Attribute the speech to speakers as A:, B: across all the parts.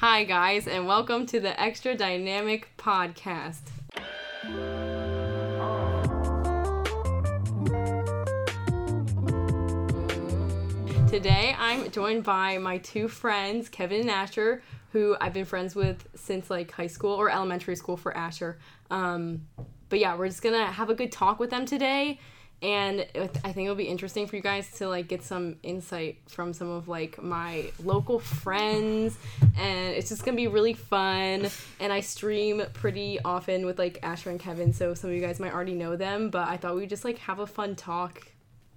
A: Hi, guys, and welcome to the Extra Dynamic Podcast. Today, I'm joined by my two friends, Kevin and Asher, who I've been friends with since like high school or elementary school for Asher. Um, but yeah, we're just gonna have a good talk with them today and I think it'll be interesting for you guys to like get some insight from some of like my local friends. And it's just gonna be really fun. And I stream pretty often with like Asher and Kevin so some of you guys might already know them. But I thought we'd just like have a fun talk.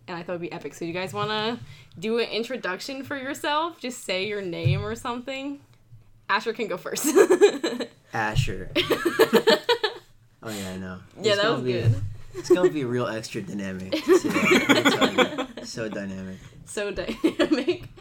A: And I thought it'd be epic. So you guys wanna do an introduction for yourself? Just say your name or something? Asher can go first.
B: Asher. oh yeah, I know.
A: yeah that was good
B: It's gonna be real extra dynamic. Today, let me tell you. So dynamic.
A: so dynamic.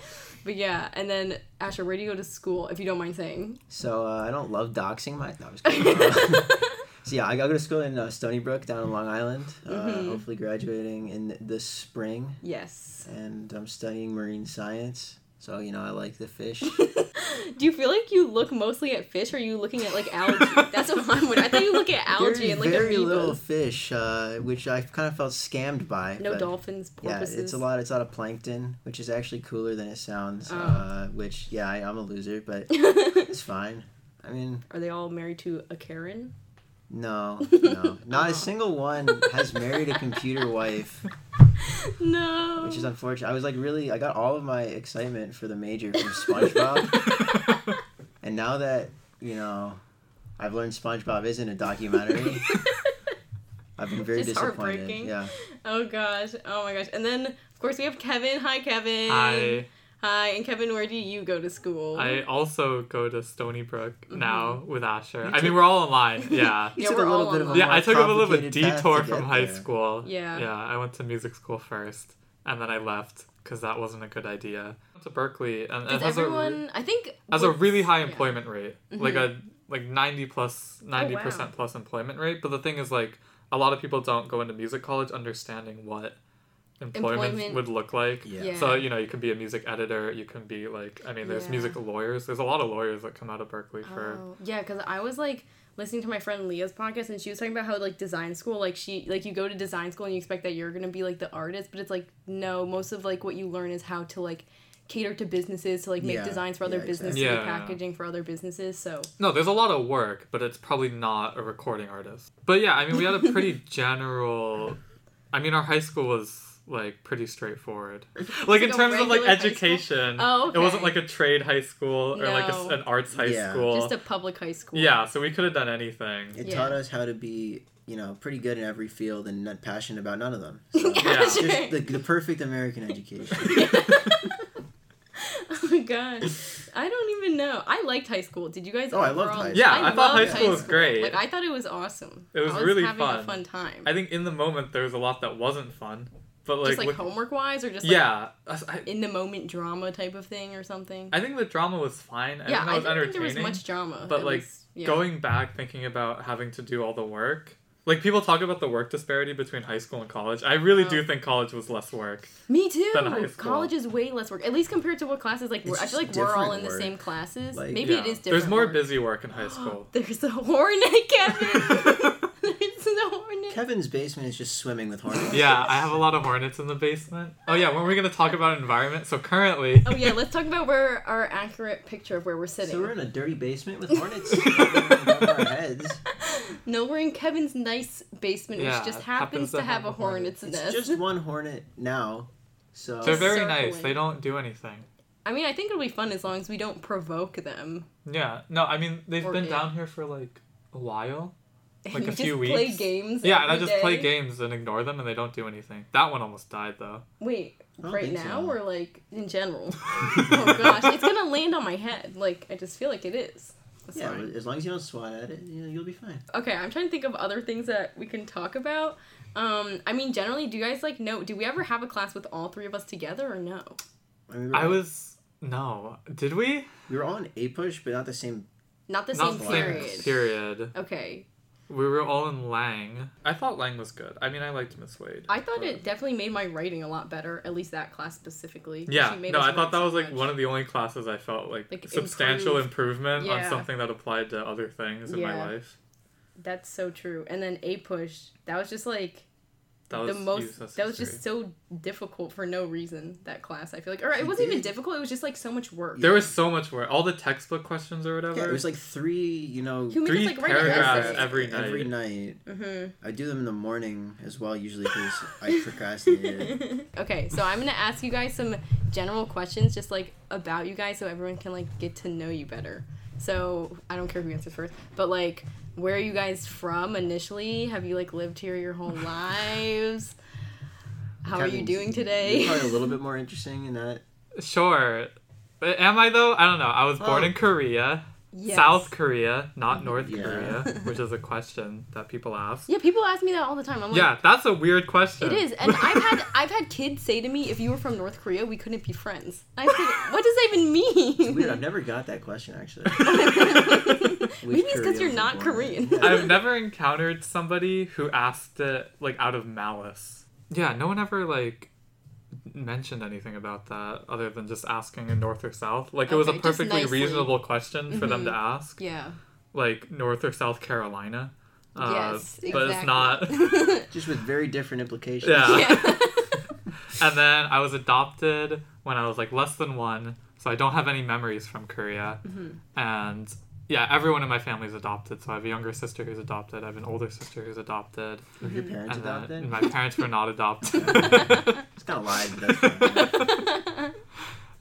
A: But yeah, and then Asher, where do you go to school, if you don't mind saying?
B: So uh, I don't love doxing my. No, so yeah, I go to school in uh, Stony Brook down in Long Island. Uh,
A: Mhm.
B: Hopefully graduating in this spring,
A: Yes.
B: and I'm studying marine science. So you know I like the fish.
A: do you feel like you look mostly at fish, or are you looking at like algae? That's what I'm wondering. I thought you look at algae
B: There's
A: and like a
B: very little fish, uh, which I kind of felt scammed by.
A: No dolphins,
B: Yeah, it's a lot. It's a lot of plankton, which is actually cooler than it sounds.
A: Oh.
B: Uh, which, yeah, I, I'm a loser, but it's fine. I mean,
A: Are they all married to a Karen?
B: no, no, not
A: Oh.
B: a single one has married a computer wife,
A: No.
B: which is unfortunate. I was like, really, I got all of my excitement for the major from SpongeBob, and now that you know, I've learned SpongeBob isn't a documentary. I've been very
A: Just
B: disappointed.
A: heartbreaking.
B: Yeah,
A: oh gosh. Oh my gosh. And then of course we have Kevin. Hi, Kevin.
C: I
A: Hi. And Kevin, where do you go to school?
C: I also go to Stony Brook
A: Mm-hmm.
C: now with Asher.
B: You
C: I mean, we're all online. Yeah.
B: You
A: Yeah,
B: took
A: we're
B: a little
A: all
B: bit of a
A: online.
C: yeah, I took a little bit
B: complicated
C: detour from high
B: there.
C: school.
A: Yeah.
C: Yeah, I went to music school first, and then I left because that wasn't a good idea. I went to Berklee, and it
A: Does
C: has
A: everyone? I think
C: has a really high
A: yeah. Mm-hmm.
C: employment rate, like a like ninety plus ninety
A: Oh, wow.
C: percent plus employment rate. But the thing is, like, a lot of people don't go into music college understanding what employment,
A: Employment-
C: would look like.
B: Yeah.
A: Yeah.
C: So you know, you can be a music editor. You can be like, I mean, there's
A: Yeah.
C: music lawyers. There's a lot of lawyers that come out of Berklee for.
A: Oh, yeah, because I was like listening to my friend Leah's podcast and she was talking about how like design school, like she like you go to design school and you expect that you're gonna be like the artist, but it's like no, most of like what you learn is how to like cater to businesses to like make
B: Yeah,
A: designs for other
B: yeah,
A: businesses,
C: exactly. Yeah.
A: packaging for other businesses. So
C: No, there's a lot of work, but it's probably not a recording artist. But yeah, I mean, we had a pretty general. I mean, our high school was like pretty straightforward. Like in
A: like a
C: terms of like
A: regular high school?
C: education.
A: Oh,
C: It wasn't like a trade high school or like a s
A: No.
C: an arts high
B: Yeah.
C: school.
A: just a public high school.
C: Yeah, so we could have done anything.
B: It
A: Yeah.
B: taught us how to be, you know, pretty good in every field and not passionate about none of them. So,
A: Yeah,
C: Yeah.
A: sure.
B: just the, the perfect American education.
A: oh my god, I don't even know. I liked high school. Did you guys
B: Oh, I loved high school.
C: Yeah, I thought
A: loved
C: high school was great.
A: Like I thought it was awesome.
C: It was
A: I was
C: really
A: having a
C: fun.
A: fun time.
C: I think in the moment there was a lot that wasn't fun, but like,
A: just like
C: with-
A: homework wise or just like
C: yeah, I,
A: in the moment drama type of thing or something.
C: I think the drama was fine. I
A: yeah,
C: think
A: I
C: was
A: don't think there was much drama.
C: but
A: It
C: like
A: was- yeah.
C: going back thinking about having to do all the work like people talk about the work disparity between high school and college i really
A: Oh.
C: do think college was less work
A: me too.
C: than high school.
A: College is way less work, at least compared to what classes like. We're, I feel like we're all
B: different
A: in the same classes.
B: Like-
A: Maybe it
C: Yeah.
A: is different.
C: there's more
A: work.
C: busy work in high school
A: There's a hornet, Kevin. There's a hornet.
B: Kevin's basement is just swimming with hornets.
C: yeah i have a lot of hornets in the basement oh yeah when are we going to talk about environment so currently
A: Oh yeah, let's talk about where our accurate picture of where we're sitting.
B: So we're in a dirty basement with hornets above our heads.
A: no, we're in Kevin's nice basement,
C: Yeah,
A: which just
C: it
A: happens, to have a hornet's
B: It's
A: nest.
B: It's just one hornet now. So
C: they're very
A: circling.
C: nice they don't do anything
A: I mean, I think it'll be fun as long as we don't provoke them.
C: yeah no i mean they've
A: Or
C: been
A: it.
C: down here for like a while
A: And
C: Like a
A: you just
C: few
A: play
C: weeks.
A: games.
C: yeah and i
A: every
C: just play games and ignore them and they don't do anything that one almost died though
A: Wait, right now
B: so.
A: or like in general? oh gosh, it's gonna land on my head. Like I just feel like it is. That's
B: yeah,
A: fine.
B: as long as you don't swat at it, you know, you'll be fine.
A: Okay, I'm trying to think of other things that we can talk about. Um, I mean, generally, do you guys like know? Do we ever have a class with all three of us together or no?
B: I, mean, we were,
C: i was no did we
B: we were on APUSH, but not the same.
A: Not the
C: not
A: same
C: the
B: same
A: period.
C: period
A: Okay.
C: We were all in Lang. I thought Lang was good. I mean, I liked Miss Wade.
A: I thought
C: but-
A: it definitely made my writing a lot better. At least that class specifically.
C: Yeah,
A: She made
C: no, I thought that
A: so
C: was like
A: much.
C: one of the only classes I felt like,
A: Like,
C: substantial
A: improve.
C: improvement on something that applied to other things in my life.
A: That's so true. And then APUSH, that was just like
C: That was
A: the most.
C: useless
A: That was just so difficult for no reason. That class, I feel like, or it wasn't even difficult. It was just like so much work.
C: There was so much work. All the textbook questions or whatever.
B: Yeah, it was like three, you know,
A: You made us,
C: three
A: like,
C: paragraphs every night.
B: every night.
A: Mm-hmm.
B: I do them in the morning as well, usually because I procrastinate
A: okay, so I'm gonna ask you guys some general questions, just like about you guys, so everyone can like get to know you better. So I don't care who answers first, but like, where are you guys from initially? Have you like lived here your whole lives? How are you
B: Kevin's-
A: doing
B: You're
A: today?
B: probably a little bit more interesting in that.
C: Sure. But am I though? I don't know. I was born
B: Oh.
C: in Korea,
A: Yes.
C: South Korea, not mm-hmm. North
B: Yeah.
C: Korea, which is a question that people ask.
A: Yeah, people ask me that all the time. I'm like,
C: Yeah, that's a weird question.
A: It is, and I've had I've had kids say to me, "If you were from North Korea, we couldn't be friends." I said, "What does that even mean?"
B: Weird. I've never got that question actually.
A: Maybe it's because you're not Korean.
C: I've never encountered somebody who asked it like out of malice. Yeah, no one ever like mentioned anything about that other than just asking in north or south. Like it was a perfectly reasonable question for them to
A: Mhm.
C: ask.
A: yeah.
C: Like North or South Carolina. Uh,
A: yes.
C: but it's not.
B: Just with very different implications.
C: Yeah.
A: yeah.
C: And then I was adopted when I was like less than one, so I don't have any memories from Korea.
A: Mhm.
C: And yeah, everyone in my family is adopted. So I have a younger sister who's adopted. I have an older sister who's adopted.
B: Were your parents
C: and then
B: adopted?
C: my parents were not adopted.
B: It's kind of lied, but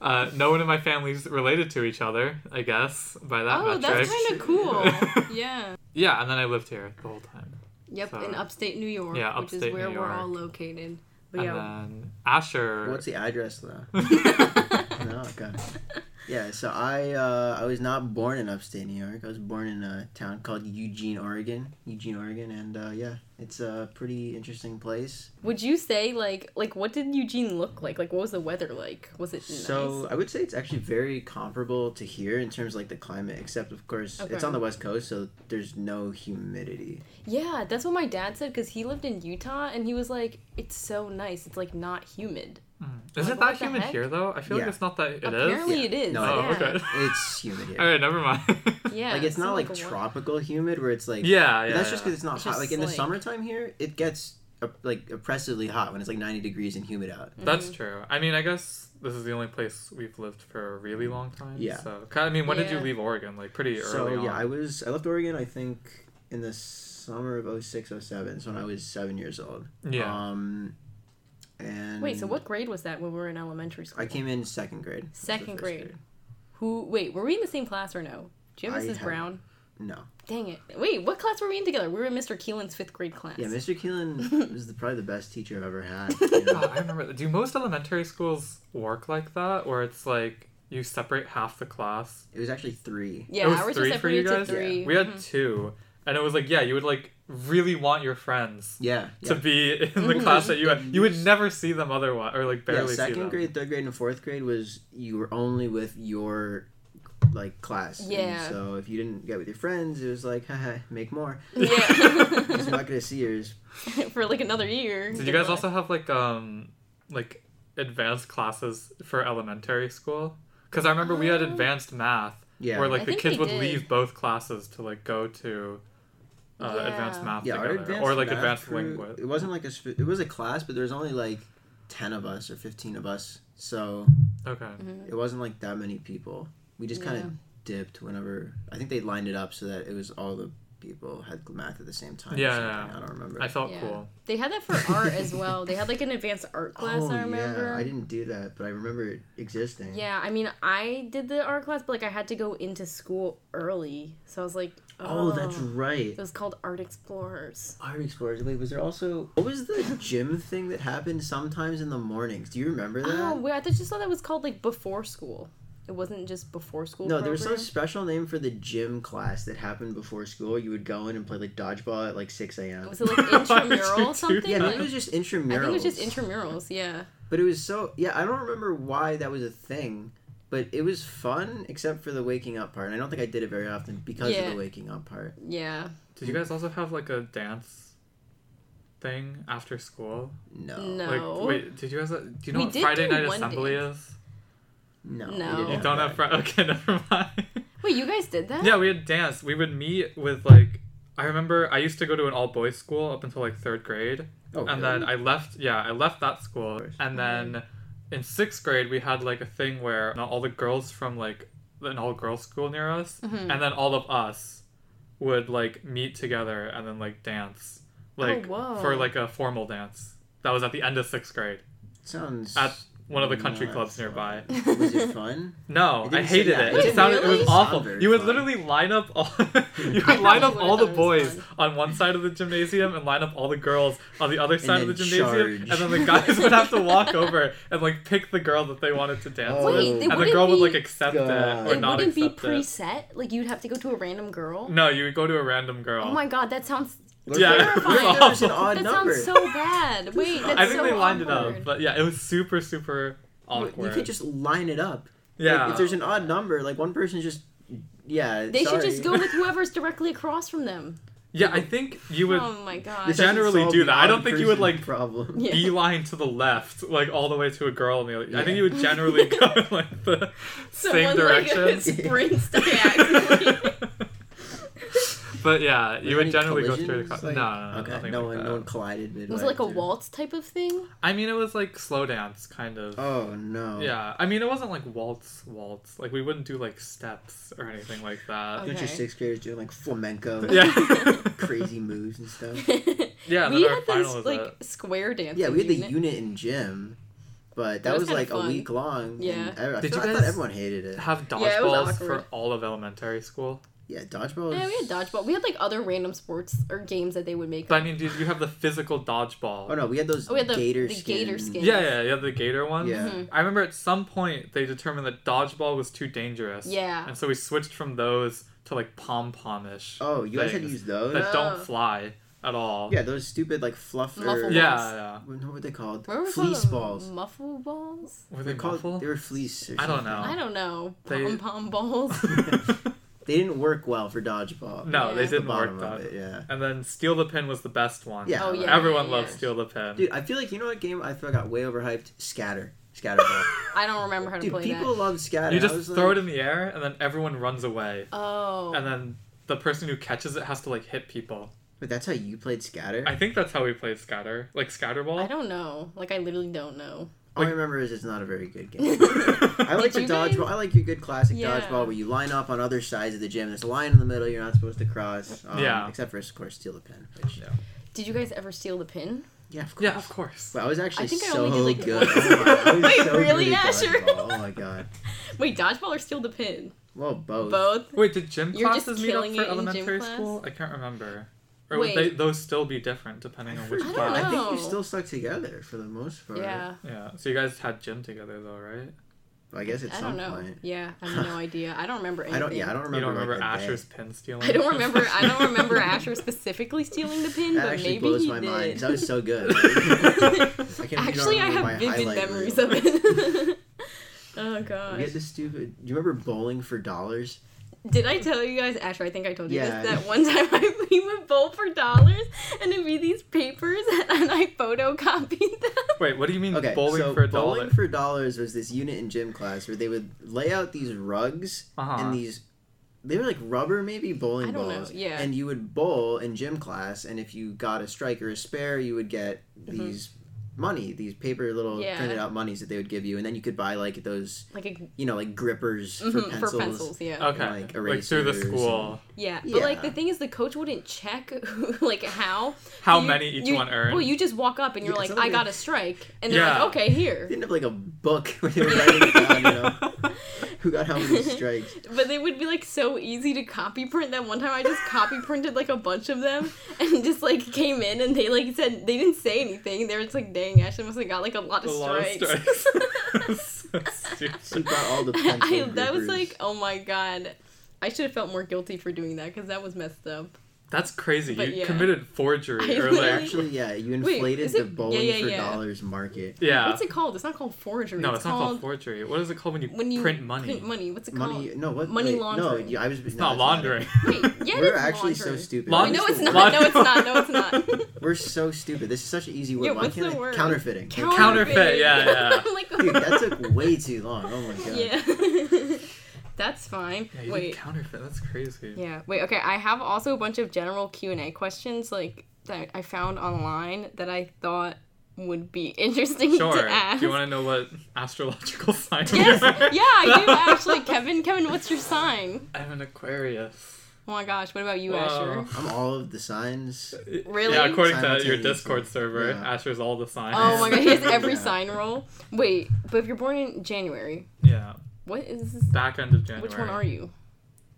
C: uh, no one in my family's related to each other, I guess, by that
A: oh,
C: metric.
A: that's kind of cool. Yeah.
C: yeah, and then I lived here the whole time.
A: Yep,
C: So-
A: in upstate New York,
C: Yeah, upstate
A: which is where
C: New
A: we're all located. But
C: and
A: yeah.
C: then Asher.
B: What's the address though? no, okay. Yeah, so I uh, I was not born in upstate New York. I was born in a town called Eugene, Oregon. Eugene, Oregon, and uh, yeah, it's a pretty interesting place.
A: Would you say like like what did Eugene look like? Like what was the weather like? Was it
B: So
A: nice?
B: I would say it's actually very comparable to here in terms of like the climate, except of course it's on the west coast, so there's no humidity.
A: Yeah, that's what my dad said because he lived in Utah and he was like, "It's so nice. It's like not humid."
C: Mm. Is
A: Like,
C: it that
A: the
C: humid
A: heck?
C: here though? I feel like it's not that. It is.
A: Apparently,
B: Yeah.
A: it is.
B: No,
C: Oh,
A: yeah.
C: okay.
B: It's humid here.
C: All right, never mind.
A: Yeah,
B: like it's not
A: so,
B: like,
A: what-
B: tropical humid where it's like
C: yeah, yeah.
B: that's just because it's not
A: It's
B: hot.
A: just
B: Like in the summertime here, it gets uh, like oppressively hot when it's like 90 degrees and humid out.
C: That's
A: Mhm.
C: true. I mean, I guess this is the only place we've lived for a really long time.
B: Yeah.
C: So, ki- I mean, when did you leave Oregon? Like pretty
B: So
C: early So
B: yeah,
C: on.
B: I was I left Oregon I think in the summer of 06 07, so when I was 7 years old.
C: yeah.
B: Um and
A: Wait, so what grade was that when we were in elementary school?
B: I came in second grade. That was the
A: Second
B: first
A: grade. Who? Wait, were we in the same class or no? Do you have
B: I
A: Mrs.
B: have-
A: Brown?
B: No.
A: Dang it! Wait, what class were we in together? We were in Mr. Keelan's fifth grade class.
B: Yeah, Mr. Keelan was the, probably the best teacher I've ever had. you know?
C: God, I remember. Do most elementary schools work like that, where it's like you separate half the class?
B: It was actually 3.
A: Yeah,
C: it was
A: ours
C: three
A: was
C: for you
A: separated
C: guys.
A: to three.
C: We had
A: Mhm.
C: two, and it was like, yeah, you would like really want your friends
B: Yeah.
C: to
B: yeah.
C: be in the
A: Mhm.
C: class that you had. You would never see them otherwise, or like
B: Yeah,
C: barely see
B: second
C: them.
B: grade, third grade, and fourth grade was you were only with your like class. And
A: Yeah.
B: so if you didn't get with your friends, it was like, haha, make more.
A: Yeah.
B: Because you're not gonna see yours.
A: for like another year.
C: Did you guys also have like um like advanced classes for elementary school? Because I remember we had
A: Um,
C: advanced math,
B: Yeah.
C: where like
A: I
C: the kids would
A: did.
C: leave both classes to like go to uh,
A: Yeah.
C: advanced math
B: yeah,
C: together,
B: advanced
C: or like
B: math
C: advanced
B: crew,
C: language.
B: It wasn't like a. sp- It was a class, but there was only like ten of us or fifteen of us, so
C: Okay.
A: Mhm.
B: it wasn't like that many people. We just kind of
A: Yeah.
B: dipped whenever. I think they lined it up so that it was all the people had math at the same time.
C: Yeah,
B: something.
C: yeah.
B: I don't remember.
C: I felt
A: Yeah.
C: cool.
A: They had that for art as well. They had like an advanced art class.
B: oh
A: I remember.
B: yeah, I didn't do that, but I remember it existing.
A: Yeah, I mean, I did the art class, but like I had to go into school early, so I was like,
B: Oh, that's oh. right.
A: It was called Art Explorers.
B: Art Explorers. Wait, was there also what was the gym thing that happened sometimes in the mornings? Do you remember that?
A: Oh, wait, I thought- just thought that was called like before school. It wasn't just before school.
B: no, there was some special name for the gym class that happened before school. You would go in and play like dodgeball at like six a.m.
A: Was it like intramural something?
B: Yeah, maybe it was just intramurals.
A: I think it was just intramurals. Yeah.
B: But it was so yeah. I don't remember why that was a thing. But it was fun except for the waking up part. And I don't think I did it very often because
A: Yeah.
B: of the waking up part.
A: Yeah.
C: Did you guys also have like a dance thing after school?
B: No.
A: No.
C: Like, wait, did you guys? Uh, do you know
A: We
C: what Friday night assembly
A: dance.
C: is?
B: No.
A: No.
C: You don't have
B: that.
C: Friday? Okay, never mind.
A: Wait, you guys did that?
C: yeah, we had dance. We would meet with like. I remember I used to go to an all boys school up until like third grade,
B: Oh,
C: and
B: really?
C: then I left. Yeah, I left that school, and mm-hmm. then in sixth grade we had like a thing where all the girls from like an all girls school near us,
A: Mhm.
C: and then all of us would like meet together and then like dance, like
A: whoa.
C: for like a formal dance. That was at the end of sixth grade
B: Sounds
C: at one of the oh, country
B: not
C: clubs
B: fun.
C: nearby.
B: Was it fun?
C: No,
B: It
C: I hated it. It
A: it
C: sounded it was awful.
B: Sound
C: You would
B: fun.
C: literally line up all you would line up all the
A: would've thought it was
C: boys
A: fun.
C: on one side of the gymnasium and line up all the girls on the other side of the gymnasium,
B: charge.
C: and then the guys would have to walk over and like pick the girl that they wanted to dance
B: Oh,
C: with,
A: Wait,
C: and the
A: wouldn't
C: girl would like accept
B: God.
C: it or not accept
A: It
C: not
A: wouldn't be
C: accept it.
A: preset. Like you'd have to go to a random girl.
C: No, you would go to a random girl.
A: Oh my god, that sounds.
B: What
C: Yeah, it was
B: what if there was an odd
A: that
B: number?
A: sounds so bad. Wait, that's
C: I think
A: so
C: they lined it up, but yeah, it was super super awkward.
B: You could just line it up.
C: yeah.
B: Like, if there's an odd number, like one person just, yeah.
A: They should just go with whoever's directly across from them.
C: yeah, I think you would
A: oh my god.
B: This
C: generally do that. I don't think you would, like,
B: problem.
A: Yeah.
C: beeline to the left, like all the way to a girl. On the other. I think you would generally go in like the same
A: Someone
C: direction.
A: like sprints diagonally.
C: But yeah, you
B: Were
C: would
B: any
C: generally go straight
B: collisions?
C: across.
B: Like-
C: no, no, no,
B: Okay.
C: nothing
B: No
C: like
B: one,
C: that.
B: no one collided midway.
A: Was it like a waltz type of thing?
C: I mean, it was like slow dance, kind of.
B: Oh no.
C: Yeah, I mean, it wasn't like waltz, waltz. Like we wouldn't do like steps or anything like that.
B: Don't your
A: Okay.
B: sixth graders doing like flamenco,
C: Yeah,
B: crazy moves and stuff?
C: yeah. And
A: we had
C: final
A: this like
C: that.
A: square dance.
B: Yeah, we had the
A: unit.
B: unit in gym, but that,
A: That was
B: was, like a week long.
A: Yeah.
B: and I, I,
C: Did
B: feel-
C: you
B: I thought
C: guys
B: everyone hated it.
C: Have
A: Yeah,
C: dodgeballs for all of elementary school.
B: Yeah, dodgeball.
A: Yeah, we had dodgeball. We had like other random sports or games that they would make.
C: But I mean, did you have the physical dodgeball?
B: Oh no, we had those
A: Oh, we had the-
B: gator
A: the
B: skin.
A: gator skin.
C: Yeah, yeah, yeah, the gator one.
B: Yeah.
A: Mhm.
C: I remember at some point they determined that dodgeball was too dangerous.
A: Yeah.
C: And so we switched from those to like pom pomish
B: Oh, you guys had to use those.
C: that
A: Oh.
C: don't fly at all.
B: Yeah, those stupid like fluffer.
A: Muffle
C: Yeah,
A: balls.
C: yeah.
B: What were they called?
A: What were we
B: Fleece
A: called?
B: balls.
A: Muffle balls?
C: Were they
B: They're called.
C: muffle?
B: They were fleece. Or
C: I don't know.
A: I don't know.
C: They-
A: Pom pom balls.
B: They didn't work well for dodgeball.
C: no,
A: Yeah.
C: they didn't work
B: bottom
C: that.
B: it. Yeah.
C: And then steal the pin was the best one.
B: Yeah.
A: Oh, yeah.
C: Everyone
A: yeah,
C: loves
A: yeah.
C: steal the pin.
B: Dude, I feel like you know what game I thought got way overhyped? Scatter. Scatterball.
A: I don't remember how to
B: Dude,
A: play
B: people love scatter.
C: you just throw
B: like,
C: it in the air and then everyone runs away.
A: Oh.
C: And then the person who catches it has to like hit people.
B: But that's how you played scatter.
C: I think that's how we played scatter. Like scatterball.
A: I don't know. Like I literally don't know.
B: All I remember is it's not a very good game. I like
A: Did
B: the
A: you guys-
B: dodgeball. I like your good classic
A: Yeah.
B: dodgeball where you line up on other sides of the gym. There's a line in the middle you're not supposed to cross. Um,
C: Yeah.
B: Except for, of course, steal the pin. Which,
C: Yeah.
A: Did you guys ever steal the pin?
B: yeah, of course.
C: yeah, of course.
B: But I was actually
A: I think I
B: so
A: only did, like,
B: good.
A: one.
B: Oh my, I was
A: Wait,
B: so
A: really,
B: good at
A: Asher?
B: Oh my god.
A: Wait, dodgeball or steal the pin?
B: Well, both.
A: Both.
C: Wait, did gym
A: You're
C: classes meet up for
A: it in gym
C: elementary school? I can't remember. Or
A: Wait.
C: would they, those still be different depending on which
A: I don't
C: class?
B: I think
A: know.
B: you're still stuck together for the most part.
A: Yeah.
C: Yeah. So you guys had gym together though, right?
B: I guess at
A: I
B: some
A: don't know.
B: point.
A: Yeah, I have no idea. I don't remember anything.
B: I don't. Yeah, I don't remember.
C: you don't
B: like,
C: remember
B: the day.
C: Asher's pin stealing?
A: I don't remember. I don't remember Asher specifically stealing the pin,
B: That
A: but
B: actually
A: maybe
B: blows
A: he
B: my
A: did.
B: mind That was so good. I can't,
A: Actually, I have vivid memories of it. oh
B: We
A: gosh.
B: had this stupid. Do you remember bowling for dollars?
A: Did I tell you guys, Asher? I think I told you
B: Yeah.
A: this. That one time I, we would bowl for dollars, and it'd be these papers, and I photocopied them.
C: Wait, what do you mean
B: Okay,
C: bowling
B: so
C: for dollars?
B: bowling
C: dollar?
B: for dollars was this unit in gym class where they would lay out these rugs
C: Uh-huh.
B: and these. They were like rubber, maybe bowling
A: I don't know,
B: balls.
A: yeah.
B: And you would bowl in gym class, and if you got a strike or a spare, you would get these money, these paper little
A: Mm-hmm. Yeah.
B: printed out monies that they would give you, and then you could buy like those,
A: Like a
B: you know, like grippers for
A: mhm,
B: pencils.
A: for pencils, yeah.
C: Okay.
B: like,
C: Like, through the
B: erasers
C: school.
A: Yeah, but like the thing is, the coach wouldn't check like how.
C: How
A: You-
C: many each
A: you-
C: one earned?
A: Well, you just walk up and you're
B: Yeah,
A: like, I got a strike, and they're
C: Yeah.
A: like, okay,
B: They
A: here.
B: didn't have like a book where they were writing it down, you know, who got how many strikes.
A: But they would be like so easy to copy print that one time I just copy printed like a bunch of them and just like came in and they like said they didn't say anything. They were just like, dang, Ashley must have got like a lot of
C: A lot of
A: strikes.
C: strikes. So
B: got all the
A: I, that was like, oh my god. I should have felt more guilty for doing that because that was messed up.
C: That's crazy.
A: But
C: you
A: yeah.
C: committed forgery
A: I
C: or like
B: Actually, yeah, you inflated
A: is
B: the
A: it-
B: bowling
A: yeah, yeah,
B: for
A: yeah.
B: dollars market.
C: yeah.
A: What's it called? It's not called forgery.
C: no,
A: it's,
C: it's not
A: called
C: called forgery. What is it called when you,
A: when you
C: print money?
A: Print money. What's it called?
B: Money,
A: called?
B: no, what?
A: Money
B: wait,
A: laundering.
B: No, you- I was.
C: It's
B: no,
C: not
B: it.
C: laundering.
A: Wait, yeah, it
B: We're
A: is
B: actually so stupid.
C: Laundry-
A: Wait, no, it's
C: Laundry-
A: not. No, it's not. No, it's not.
B: We're so stupid. This is such an easy word.
A: Yeah,
B: Why
A: what's
B: can't
A: the
B: I-
A: word?
B: Counterfeiting.
C: Counterfeit, yeah, yeah.
B: Dude, that took way too long. Oh my god.
A: yeah. That's fine.
C: Yeah, you
A: Wait.
C: did counterfeit. That's crazy.
A: Yeah. Wait. Okay. I have also a bunch of general Q and A questions like that I found online that I thought would be interesting
C: Sure.
A: to ask.
C: Do you want to know what astrological sign
A: Yes.
C: you are?
A: Yeah, I do actually. Kevin. Kevin, what's your sign?
C: I'm an Aquarius.
A: Oh my gosh. What about you,
C: Whoa.
A: Asher?
B: I'm all of the signs.
A: Uh, really?
C: Yeah, according to your Discord server,
B: Yeah.
C: Asher's all the signs.
A: Oh my god. He has every
B: Yeah.
A: sign roll. Wait. But if you're born in January,
C: Yeah,
A: what is? This?
C: Back end of January.
A: Which one are you?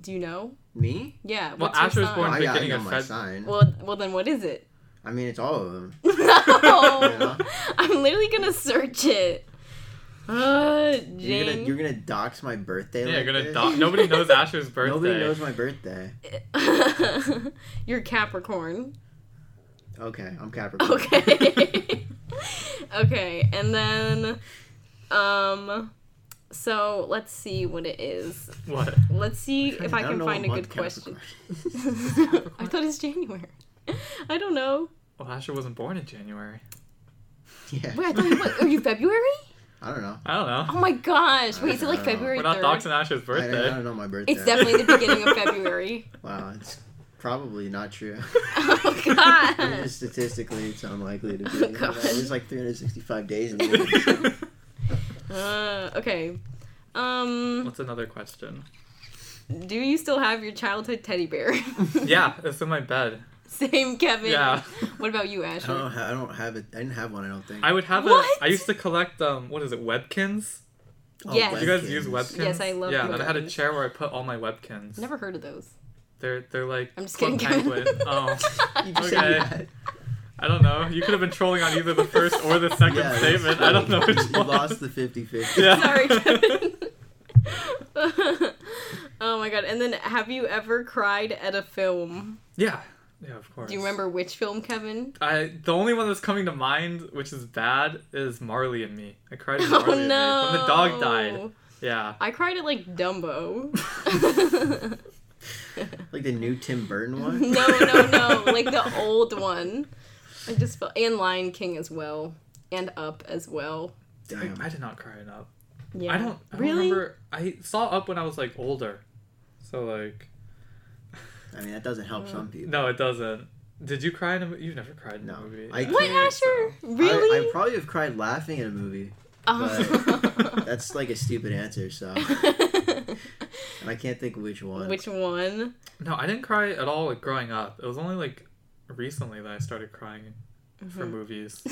A: Do you know?
B: Me?
A: Yeah.
C: Well,
A: What's your
C: Asher's
A: sign?
C: born
B: I, got, I know
C: of
B: my
C: Feb-
B: sign.
A: Well, well then what is it?
B: I mean, it's all of them.
A: no,
B: Yeah.
A: I'm literally gonna search it. Uh,
B: You're gonna
A: Jane.
B: you're gonna dox my birthday.
C: Yeah,
B: like
C: you're gonna
B: this?
C: do- nobody knows Asher's birthday.
B: Nobody knows my birthday.
A: You're Capricorn.
B: Okay, I'm Capricorn.
A: Okay. okay, and then, um, so let's see what it is.
C: What?
A: Let's see if I can find a good question. I thought it's January. I don't know.
C: Well, Asher wasn't born in January.
B: yeah.
A: Wait, I thought you was, are you February?
B: I don't know.
C: I don't know.
A: Oh my gosh! Wait, is it like
B: know.
A: February
C: We're not
A: 3rd?
C: doxing Asher's
B: I,
C: birthday.
B: I don't know my birthday.
A: It's definitely the beginning of February.
B: Wow, it's probably not true.
A: Oh
B: I mean,
A: god.
B: statistically, it's unlikely to be.
A: Oh,
B: You know,
A: God.
B: There's like 365 days in the year.
A: Uh, okay. Um,
C: What's another question?
A: do you still have your childhood teddy bear?
C: Yeah, it's in my bed.
A: Same, Kevin.
C: Yeah.
A: What about you,
B: I don't, ha- I don't have it. I didn't have one. I don't think.
C: I would have
A: What?
C: a. I used to collect um. What is it? Webkinz.
B: Oh,
A: Yes.
C: Do you guys use Webkinz?
A: Yes, I love them.
C: Yeah,
A: the
C: then I had a chair where I put all my Webkinz.
A: Never heard of those.
C: They're they're like.
A: I'm just kidding.
C: Penguin. oh,
B: You just said
C: Okay.
B: Had-
C: I don't know. You could have been trolling on either the first or the second
B: Yeah,
C: statement. I don't know which
B: you
C: one.
B: lost the 50-50.
C: Yeah.
A: Sorry, Kevin. oh my god. And then have you ever cried at a film?
C: Yeah. Yeah, of course.
A: Do you remember which film, Kevin?
C: I the only one that's coming to mind, which is bad, is Marley and Me. I cried at
A: Oh
C: Marley and
A: no.
C: Me when the dog died. Yeah.
A: I cried at like Dumbo.
B: Like the new Tim Burton one.
A: no, no, no. Like the old one. I just felt and Lion King as well. And Up as well.
B: Damn.
C: I, I did not cry it up.
A: Yeah.
C: I don't. I don't
A: really.
C: remember. I saw Up when I was like older, so like
B: I mean, that doesn't help some people.
C: no, it doesn't. Did you cry in a movie? You've never cried in
B: No.
C: a movie.
B: I
A: What, Asher?
C: so-
A: Really?
B: I, I probably have cried laughing at a movie.
A: Oh.
B: That's like a stupid answer, so. And I can't think which one.
A: Which one?
C: No, I didn't cry at all like growing up. It was only like recently that I started crying for mm-hmm. movies.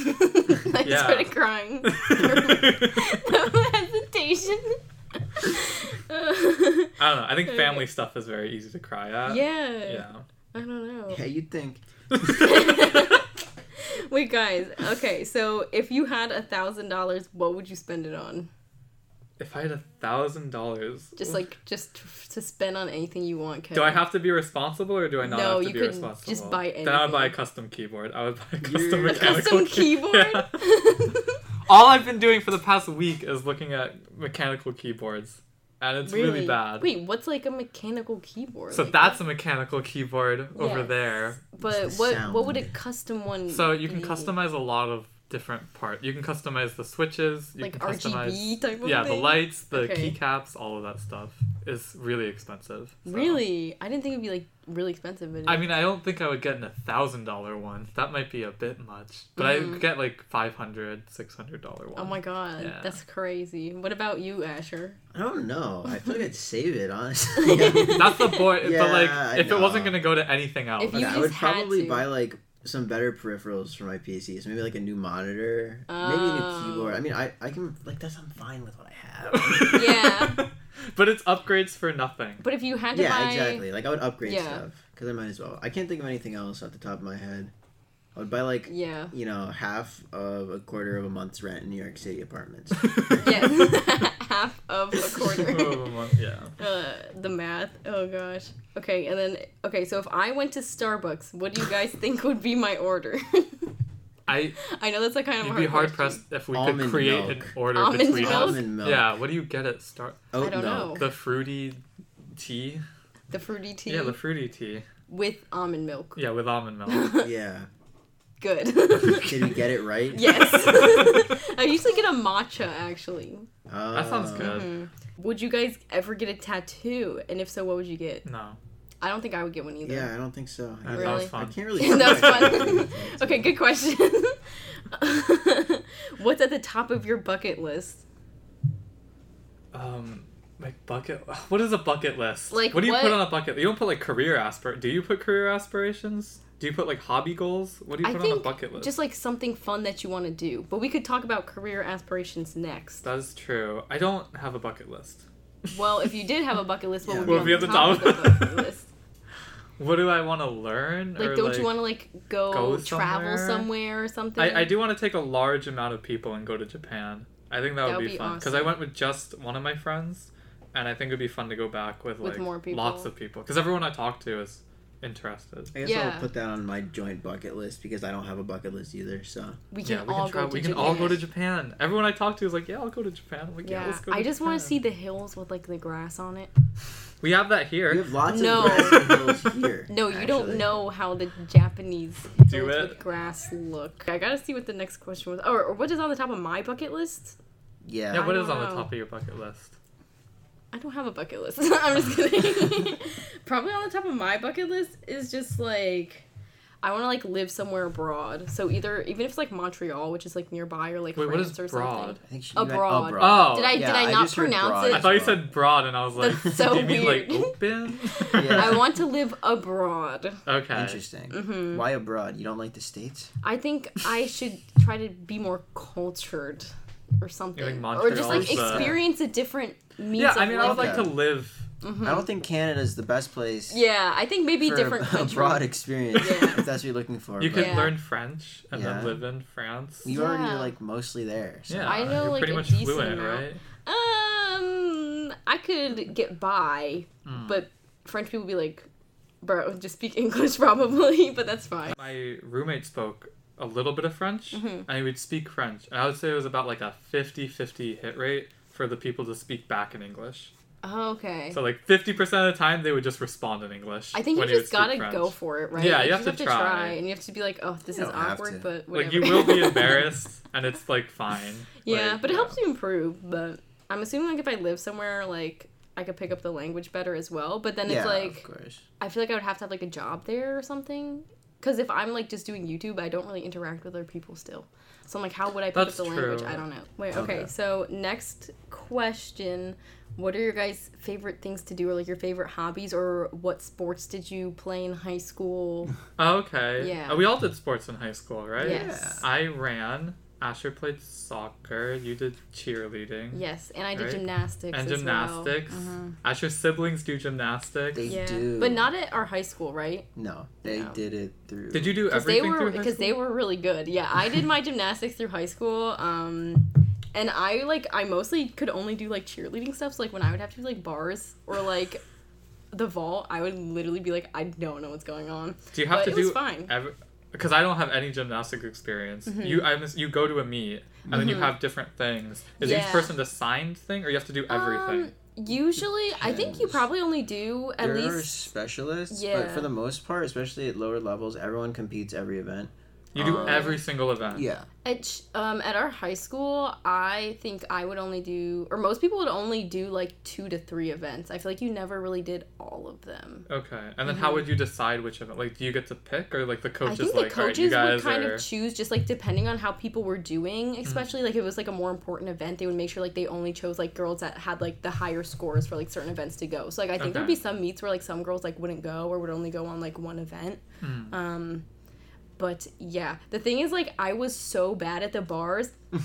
A: I
C: Yeah.
A: started crying. no hesitation.
C: I don't know. I think family stuff is very easy to cry at.
A: yeah. Yeah. I don't know.
B: Yeah, you'd think.
A: Wait, guys. Okay, so if you had a thousand dollars, what would you spend it on?
C: If I had a thousand dollars,
A: Just like just t- to spend on anything you want. Kevin.
C: do I have to be responsible or do I not
A: No,
C: have to
A: you
C: be
A: could
C: responsible?
A: just buy
C: Then I would buy a custom keyboard. I would buy a
B: You're-
C: custom
B: A
A: a
C: mechanical
A: custom
C: key-
A: keyboard?
C: Yeah. All I've been doing for the past week is looking at mechanical keyboards, and it's really, bad.
A: Wait, what's like a mechanical keyboard?
C: so
A: Like,
C: that's a mechanical keyboard over there.
A: But
B: the
A: what
B: sound.
A: what would a custom one?
C: So you can
A: be?
C: customize a lot of different parts. You can customize the switches. You
A: like
C: can customize,
A: RGB type of
C: Yeah, the lights, the
A: Okay.
C: keycaps, all of that stuff is really expensive. so-
A: Really, I didn't think it'd be like really expensive. But
C: I mean, I don't think I would get an a thousand dollar one. That might be a bit much, but I
A: Mhm.
C: would get like five hundred, six hundred dollar one.
A: oh my god,
C: Yeah.
A: that's crazy. What about you, Asher?
B: I don't know. I feel like I'd save it, honestly.
C: That's the point.
B: Yeah,
C: but like, if it wasn't gonna go to anything else,
A: If you
B: I would
A: had
B: probably
A: to.
B: buy like some better peripherals for my PC. So maybe like a new monitor, maybe a new
A: Oh.
B: keyboard. I mean, I, I can like that's I'm fine with what I have.
A: Yeah.
C: but it's upgrades for nothing.
A: But if you had to buy
B: yeah,
A: buy,
B: exactly. Like I would upgrade
A: Yeah.
B: stuff because I might as well. I can't think of anything else off the top of my head. I would buy like
A: yeah,
B: you know half of a quarter of a month's rent in New York City apartments.
A: yeah, half of a quarter.
C: Oh, yeah.
A: Uh, the math. Oh gosh. Okay, and then okay, so if I went to Starbucks, what do you guys think would be my order?
C: I
A: I know that's like kind of a
C: you'd
A: hard
C: be hard
A: question.
C: pressed if we
B: Almond
C: could create
B: milk.
C: an order
A: Almond
C: between
A: milk?
C: us.
B: Almond milk.
C: Yeah, what do you get at Star?
B: Oat
A: I don't
B: milk.
A: know.
C: The fruity tea.
A: The fruity tea
C: Yeah, the fruity tea.
A: with almond milk.
C: Yeah, with almond milk.
B: Yeah.
A: Good.
B: Did we get it right?
A: yes. I usually get a matcha actually.
C: That sounds
B: Uh,
C: good.
A: Mhm. Would you guys ever get a tattoo? And if so, what would you get?
C: No,
A: I don't think I would get one either.
B: Yeah, I don't think so.
C: that
A: Really?
C: was
B: I can't really.
A: that was
B: fun.
A: fun. okay, good question. What's at the top of your bucket list?
C: Um, like bucket. What is a bucket list?
A: Like,
C: what do you
A: what-
C: put on a bucket? You don't put like career aspir. Do you put career aspirations? Do you put like hobby goals? What do you
A: I
C: put on a bucket list?
A: just like something fun that you want to do. But we could talk about career aspirations next.
C: That's true. I don't have a bucket list.
A: Well, if you did have a bucket list, what
B: Yeah.
A: would
C: What
A: be
C: would
A: on
C: be
A: the
C: at
A: top, of the bucket list?
C: What do I want to learn?
A: Like,
C: or,
A: don't
C: like,
A: you want to like go,
C: go
A: travel
C: somewhere?
A: somewhere or something?
C: I, I do want to take a large amount of people and go to Japan. I think that would
A: That would
C: be,
A: be
C: fun because I went with just one of my friends, and I think it'd be fun to go back with
A: With
C: like
A: more people.
C: lots of people because everyone I talk to is interested.
B: I guess
A: Yeah.
B: I'll put that on my joint bucket list because I don't have a bucket list either. So
A: We
C: Yeah,
A: can
C: we
A: all
C: can
A: go to
C: we can
A: Japan.
C: all go to Japan. Everyone I talk to is like, "Yeah, I'll go to Japan." I'm like, "Yeah,
A: Yeah,
C: let's go." To
A: I just want to see the hills with like the grass on it.
C: We have that here.
B: we have lots
A: No.
B: of grassy hills here.
A: No, you don't know how the Japanese
C: Do
A: hills
C: it?
A: with grass look. I gotta see what the next question was. Or, or what is on the top of my bucket list?
B: Yeah.
C: Yeah, what
A: I
C: is on
A: don't
C: the top of your bucket list?
A: I don't have a bucket list. I'm just kidding. Probably on the top of my bucket list is just like I want to like live somewhere abroad. So either even if it's like Montreal, which is like nearby, or like
C: Wait,
A: France
C: is
A: or
C: broad?
A: something.
B: I think she
A: Abroad.
C: Oh.
A: Did I
B: Yeah,
A: did I
B: I
A: not
B: just heard
A: pronounce
B: broad.
A: it?
C: I thought you said broad, and I was like,
A: That's so
C: "Do you mean like
A: weird.
C: open?"
B: Yeah.
A: I want to live abroad.
C: okay.
B: Interesting.
A: Mhm.
B: Why abroad? You don't like the states?
A: I think I should try to be more cultured or something,
C: like
A: or just like experience a different means.
C: Yeah, I mean, I would like to live.
A: Mhm.
B: I don't think Canada is the best place.
A: Yeah, I think maybe
B: for
A: different
B: a, a broad experience
A: Yeah.
B: if that's what you're looking for.
C: You
B: but
C: could
A: Yeah.
C: learn French and
B: Yeah.
C: then live in France.
B: you already
A: Yeah.
B: are like mostly there. So.
C: yeah,
A: I know,
C: you're
A: like,
C: pretty much
A: decent
C: fluent,
A: amount.
C: right?
A: Um, I could get by,
C: Mm.
A: but French people be like, bro, just speak English probably, but that's fine.
C: My roommate spoke a little bit of French,
A: Mhm.
C: and he would speak French. I would say it was about like a 50-50 hit rate for the people to speak back in English.
A: Oh, okay.
C: So like 50% of the time, they would just respond in English.
A: I think you
C: when
A: just gotta
C: French.
A: go for it, right?
C: Yeah,
A: Like,
C: you have to try.
A: and you have to be like, oh, this
B: You
A: is awkward, but whatever.
C: Like you will be embarrassed, and it's like fine.
A: yeah,
C: Like,
A: but it helps you improve. But I'm assuming like if I live somewhere, like I could pick up the language better as well. But then
B: yeah,
A: it's like
B: of course.
A: I feel like I would have to have like a job there or something. Because if I'm like just doing YouTube, I don't really interact with other people still. So I'm like, how would I pick
C: That's
A: up the language? I don't know. Wait, okay.
B: Okay.
A: So next question: What are your guys' favorite things to do, or like your favorite hobbies, or what sports did you play in high school?
C: Okay.
A: Yeah.
C: Uh, we all did sports in high school, right?
A: Yes.
C: I ran. Asher played soccer. You did cheerleading.
A: Yes, and I did
C: Right.
A: gymnastics.
C: And
A: as
C: gymnastics.
A: Well. Mhm.
C: Asher's siblings do gymnastics.
B: They
A: Yeah,
B: do.
A: but not at our high school, right?
B: No, they
A: No.
B: did it through.
C: Did you do
A: Because they
C: everything
A: were
C: through
A: because they were really good. Yeah, I did my gymnastics through high school. Um, and I like I mostly could only do like cheerleading stuff. So like when I would have to do like bars or like the vault, I would literally be like, I don't know what's going on.
C: Do you have
A: but
C: to
A: it was
C: do
A: fine.
C: every? Because I don't have any gymnastic experience.
A: Mm-hmm.
C: You I miss, you go to a meet and then you have different things. Is each person the signed thing, or you have to do everything?
A: Um, usually, I think you probably only do at
B: there are
A: least.
B: specialists,
A: Yeah.
B: but for the most part, especially at lower levels, everyone competes every event.
C: You do
B: um,
C: every single event.
B: Yeah,
A: At um at our high school, I think I would only do, or most people would only do like two to three events. I feel like you never really did all of them.
C: Okay, and then how would you decide which event? Like, do you get to pick, or like the
A: Mm-hmm. I
C: coaches
A: think the
C: like, "All right, you
A: coaches
C: guys
A: would kind
C: are."
A: of choose just like depending on how people were doing,
C: Mm-hmm.
A: especially like if it was like a more important event, they would make sure like they only chose like girls that had like the higher scores for like certain events to go. So like I think there'd be some meets where like some girls like wouldn't go or would only go on like one event.
C: Mm.
A: Um but yeah, the thing is like I was so bad at the bars.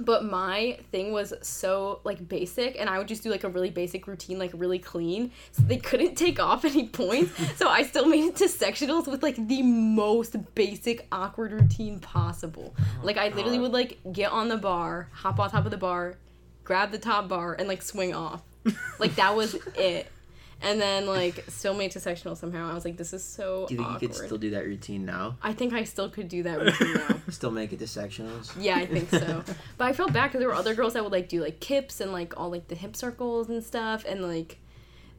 A: But my thing was so like basic, and I would just do like a really basic routine, like really clean. So they couldn't take off any points. so I still made it to sectionals with like the most basic awkward routine possible. Oh like I literally
C: God.
A: would like get on the bar, hop on top of the bar, grab the top bar and like swing off. Like that was it. And then like still made to sectional somehow. I was like, this is so
B: Do you think
A: awkward.
B: you could still do that routine now?
A: I think I still could do that routine now.
B: Still make it to sectionals?
A: Yeah, I think so. But I felt bad because there were other girls that would like do like kips and like all like the hip circles and stuff, and like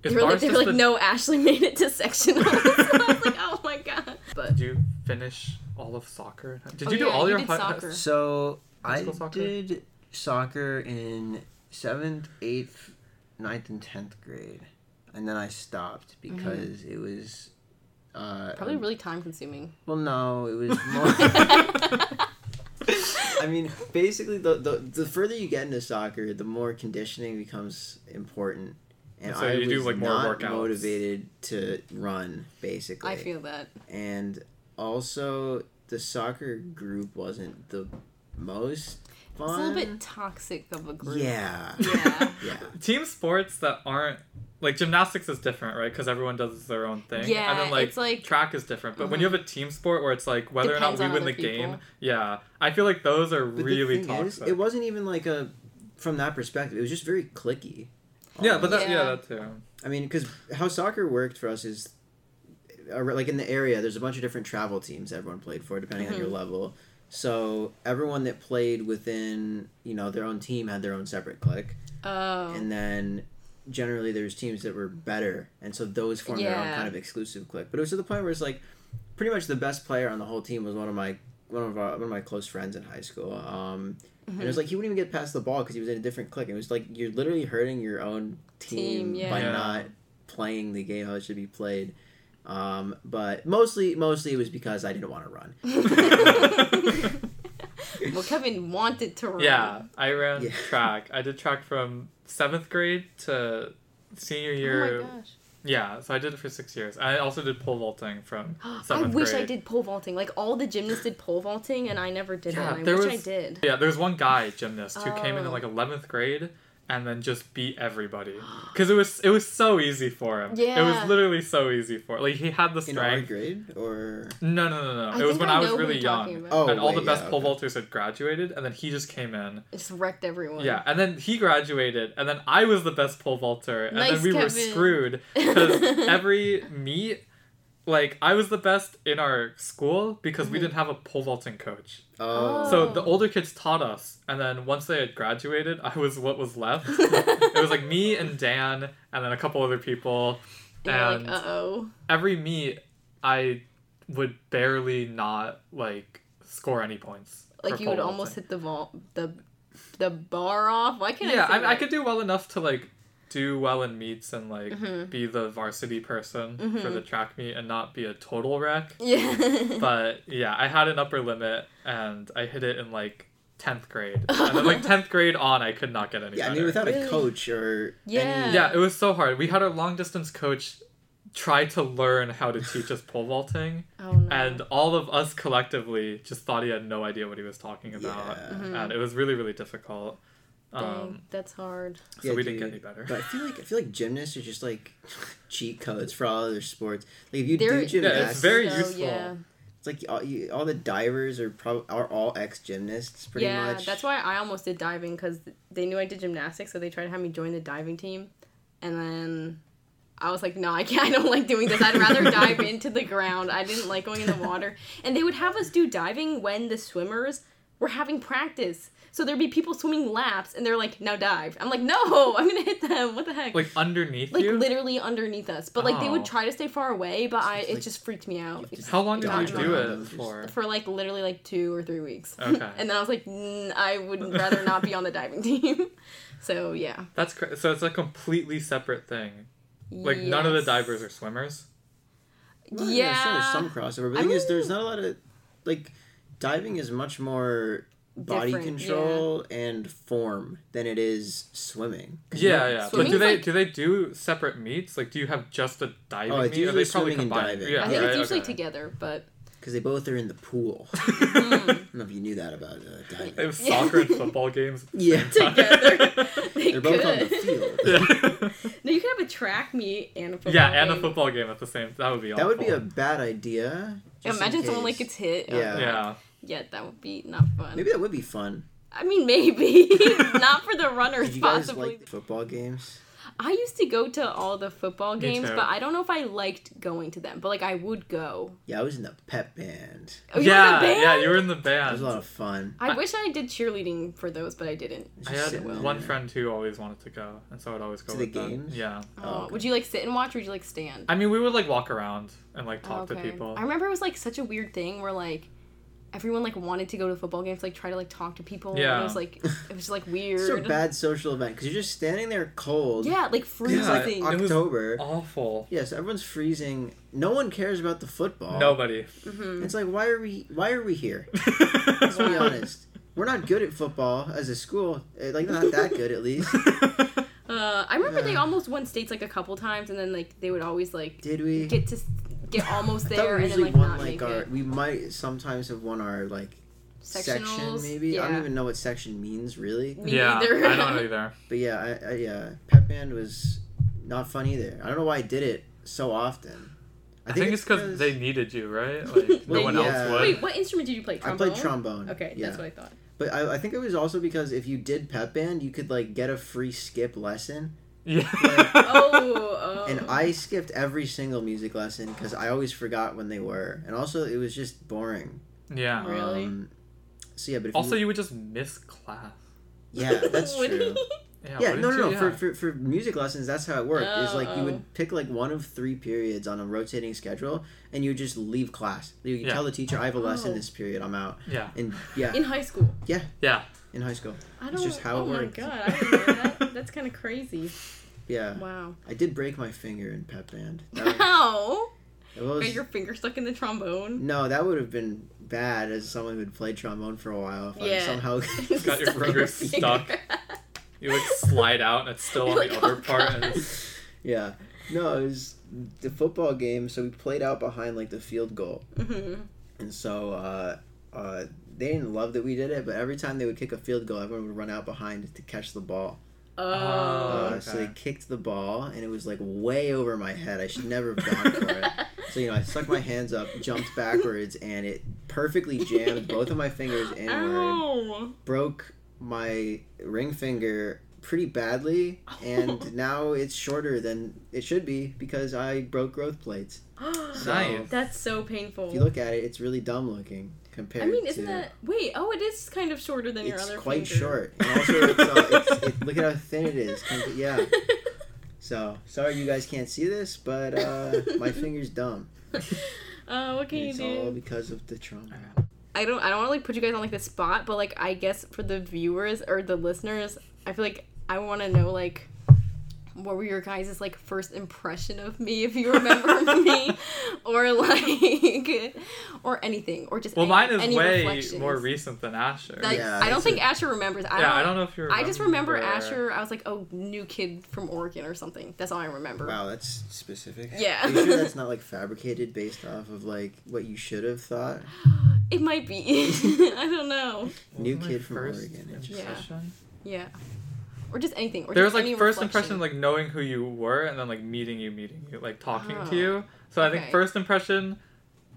A: they were like, they were like
C: the-
A: no, Ashley made it to sectionals. I was like, oh my god. But
C: Did you finish all of soccer? Did
A: Oh,
C: you do
A: yeah,
C: all
A: you
C: your
A: did
C: hi-
A: soccer.
B: So
C: High
B: I
C: school soccer?
B: did soccer in seventh, eighth, ninth, and tenth grade, and then I stopped because it was. Uh,
A: Mm-hmm. probably really time consuming.
B: Well, no, it was more. I mean, basically, the, the the further you get into soccer, the more conditioning becomes important. And
C: So
B: I
C: you do,
B: was
C: like, more
B: not
C: workouts.
B: motivated to run, basically.
A: I feel that.
B: And also, the soccer group wasn't the most
A: It's a little bit toxic of a group.
B: Yeah.
A: Yeah.
B: Yeah.
C: team sports that aren't like gymnastics is different, right? Because everyone does their own thing.
A: Yeah,
C: and then like,
A: it's like-
C: track is different. But when you have a team sport where it's like whether
A: Depends
C: or not we win
A: other
C: the game, yeah, I feel like those are
B: But
C: really
B: the thing is, it wasn't even like a, from that perspective, it was just very clicky.
C: yeah, but that, yeah.
A: Yeah.
C: that too.
B: I mean, because how soccer worked for us is, uh, like in the area, there's a bunch of different travel teams everyone played for, depending on your level. So everyone that played within, you know, their own team had their own separate clique,
A: Oh.
B: and then generally there's teams that were better, and so those formed their own kind of exclusive clique. But it was to the point where it's like, pretty much the best player on the whole team was one of my one of our, one of my close friends in high school. Um, And it was like he wouldn't even get past the ball because he was in a different clique. It was like you're literally hurting your own team,
A: Team, yeah.
B: by
C: Yeah.
B: not playing the game how it should be played. Um, but mostly, mostly it was because I didn't want to run.
A: well, Kevin wanted to run.
C: Yeah, I ran
B: Yeah.
C: track. I did track from seventh grade to senior
A: Oh
C: year.
A: my gosh.
C: yeah, so I did it for six years. I also did pole vaulting from
A: I wish
C: grade.
A: I did pole vaulting. Like all the gymnasts did pole vaulting, and I never did
C: Yeah,
A: that. I
C: there
A: wish I
C: was-
A: did.
C: Yeah, there was one guy gymnast who came in oh. in
A: Oh.
C: like eleventh grade and then just beat everybody because it was it was so easy for him.
A: Yeah, it
C: was literally so easy for like he had the strength.
B: In our
C: strength.
B: grade, or
C: No, no, no, no.
A: I
C: it was
A: think
C: when
A: I
C: I, was really
A: talking
C: young,
A: about.
B: Oh,
C: and all the best
B: yeah,
C: pole
B: okay.
C: vaulters had graduated, and then he just came in.
A: It just wrecked everyone.
C: Yeah, and then he graduated, and then I was the best pole vaulter, and
A: Nice,
C: then we were screwed because every meet, like I was the best in our school because
A: Mm-hmm.
C: we didn't have a pole vaulting coach.
B: oh,
C: So the older kids taught us, and then once they had graduated, I was what was left. it was like me and Dan, and then a couple other people,
A: And you're
C: and
A: like, oh.
C: every meet I would barely not like score any points.
A: Like you would almost hit the vault, the the bar off. Why can't
C: Yeah,
A: I? Say
C: I, I could do well enough to like do well in meets and like
A: Mhm.
C: be the varsity person for
A: Mhm.
C: the track meet and not be a total wreck.
A: Yeah.
C: But yeah, I had an upper limit and I hit it in like tenth grade, and then like tenth grade on, I could not get any
B: yeah. I mean, without
A: Really?
B: a coach or
A: Yeah.
B: any,
C: yeah, it was so hard. We had our long distance coach try to learn how to teach us pole vaulting,
A: oh no.
C: and all of us collectively just thought he had no idea what he was talking about,
B: Yeah.
A: Mhm.
C: and it was really really difficult.
A: Dang,
C: Um,
A: that's hard.
C: so
B: Yeah,
C: we didn't get any better.
B: But I feel like I feel like gymnasts are just like cheat codes for all other sports. Like if you
A: They're-
B: do
A: Yeah, it's
C: very
A: So,
C: useful.
A: Yeah.
B: it's like all, you, all the divers are probably are all ex gymnasts pretty
A: yeah,
B: much.
A: that's why I almost did diving because they knew I did gymnastics, so they tried to have me join the diving team, and then I was like, no, I can't. I don't like doing this. I'd rather dive into the ground. I didn't like going in the water, and they would have us do diving when the swimmers were having practice. So there'd be people swimming laps, and they're like, "Now dive." I'm like, "No, I'm gonna hit them. What the heck?"
C: Like underneath
A: Like
C: you.
A: literally underneath us, but like they would
C: Oh.
A: try to stay far away, but I
B: It's
A: it
B: like-
A: just freaked me out.
B: have
C: How long did
A: Yeah,
C: you
A: I
C: do
A: don't
C: it for?
A: for like literally like two or three weeks.
C: Okay.
A: And then I was like, mm, I would rather not be on the diving team. So yeah.
C: That's cra- so it's a completely separate thing. Like none of the
A: Yes.
C: divers are swimmers.
B: Well,
A: yeah.
B: sure, there's some crossover. But
A: I
B: the thing is, there's not a lot of like diving is much more body
A: Different,
B: control and form than it is swimming.
C: Yeah,
B: you-
C: yeah. But do they
A: like-
C: do they do separate meets? Like, do you have just a diving
B: Oh,
C: meet? Or
B: usually
C: they probably
B: swimming and
C: combine.
B: diving.
C: Yeah,
A: I think
C: right,
A: it's usually
C: okay.
A: together, but
B: because they both are in the pool. I
A: mm,
B: don't know if you knew that about uh,
C: They
B: diving.
C: have soccer and football games.
B: Yeah.
A: together. they
B: They're both on the field.
C: yeah.
A: No, you could have a track meet and a football.
C: yeah, and a
A: game.
C: football game at the same. That would be.
B: That would be a bad idea.
A: Imagine someone like gets hit.
B: Yeah.
C: Yeah.
A: Yeah, that would be not fun.
B: Maybe that would be fun.
A: I mean, maybe not for the runners.
B: Did you guys
A: possibly.
B: like football games?
A: I used to go to all the football
C: Me
A: games,
C: too.
A: but I don't know if I liked going to them. But like, I would go.
B: Yeah, I was in the pep band.
A: Oh, you were in
C: yeah,
A: the band?
C: yeah, you were in the band.
B: It was a lot of fun.
A: I wish I did cheerleading for those, but I didn't.
C: I had
B: sitting there.
C: one friend who always wanted to go, and so I'd always go
B: To the
C: with them.
B: games?
C: Yeah.
A: Oh, oh,
B: okay.
A: Would you like sit and watch, or would you like stand?
C: I mean, we would like walk around and like talk oh, to
A: Okay.
C: people.
A: I remember it was like such a weird thing where like everyone like wanted to go to the football games, like try to like talk to people. And
C: Yeah.
A: it was like it was just like weird.
B: It's a bad social event because you're just standing there cold.
A: Yeah, like
B: It's
A: freezing.
B: like
C: It was
B: October.
C: Awful.
B: Yes, everyone's freezing. No one cares about the football.
C: Nobody.
A: hmm
B: It's like why are we why are we here? Let's be honest. We're not good at football as a school. Eh, Like not that good at least.
A: Uh, I remember they almost won states like a couple times, and then like they would always like
B: Did we?
A: get to s- get almost there
B: we
A: and then like
B: won
A: not
B: like
A: make
B: our.
A: it.
B: We might sometimes have won our like section
A: Sectionals,
B: maybe. I don't even know what section means really.
A: Me
C: yeah,
A: neither.
C: I don't know either.
B: But yeah, I, I yeah, pep band was not fun either. I don't know why I did it so often.
C: I, think, it's because they needed you, right? Like no one
B: yeah.
C: else would.
A: Wait, what instrument did you play?
B: I
A: Trombone.
B: played trombone.
A: Okay,
B: yeah.
A: that's what I thought.
B: But I, I think it was also because if you did pep band, you could like get a free skip lesson.
C: Yeah.
A: Oh, oh.
B: And I skipped every single music lesson because I always forgot when they were, and also it was just boring.
C: yeah.
A: Really?
B: Um, so yeah, but if
C: Also,
B: you,
C: you would just miss class.
B: yeah, that's true.
C: Yeah,
B: Yeah, no, no, no.
C: you?
B: For,
C: Yeah.
B: for for music lessons, that's how it worked. Is like you
A: Oh.
B: would pick like one of three periods on a rotating schedule, and you would just leave class. You you
C: Yeah.
B: tell the teacher, "I have a lesson
A: Oh.
B: this period. I'm out."
C: Yeah.
B: And yeah,
A: In high school.
C: Yeah. Yeah.
B: In high school,
A: I
B: It's
A: don't.
B: just how it works.
A: oh
B: it
A: my
B: worked.
A: god, I that. That's kind of crazy.
B: yeah,
A: Wow.
B: I did break my finger in pep band. That was,
A: How?
B: was-
A: Got your finger stuck in the trombone.
B: no, that would have been bad as someone who had played trombone for a while. If I
A: Yeah.
B: somehow
C: Got your finger stuck. You would slide out and it's still on
A: Like,
C: the other
A: oh,
C: part. And
B: yeah, no, it was the football game. So we played out behind like the field goal.
A: mm-hmm.
B: And so uh, uh, they didn't love that we did it, but every time they would kick a field goal, everyone would run out behind to catch the ball.
A: Oh.
B: Uh,
C: okay.
B: So they kicked the ball, and it was like way over my head. I should never have gone for it. So you know, I stuck my hands up, jumped backwards, and it perfectly jammed both of my fingers inward.
A: Ow.
B: Broke my ring finger pretty badly, and now it's shorter than it should be because I broke growth plates. So,
C: Nice.
A: That's so painful.
B: If you look at it, it's really dumb looking compared.
A: I mean, isn't
B: to,
A: that wait? Oh, it is kind of shorter than your other.
B: it's quite
A: finger.
B: short, and also it's, uh, it's it, look at how thin it is. Yeah. So sorry you guys can't see this, but uh, my finger's dumb.
A: Uh, what can you
B: it's all because of the trauma.
A: I don't. I don't want to like put you guys on like the spot, but like I guess for the viewers or the listeners, I feel like I want to know like what were your guys' like first impression of me if you remember me or like or anything or just
C: well,
A: any,
C: mine is
A: any
C: way more recent than Asher.
A: Like,
B: Yeah,
A: I don't think
B: a-
A: Asher remembers. I
C: yeah, I don't know if you remember.
A: I just remember Asher. I was like, oh, new kid from Oregon or something. That's all I remember.
B: Wow, that's specific.
A: Yeah.
B: Are you sure that's not like fabricated based off of like what you should have thought?
A: It might be. I don't know.
B: New kid from Oregon,
C: impression?
A: Yeah. Or just anything. Or
C: There was like first
A: reflection.
C: impression, like knowing who you were, and then like meeting you, meeting you, like talking
A: Oh.
C: to you. So I think first impression,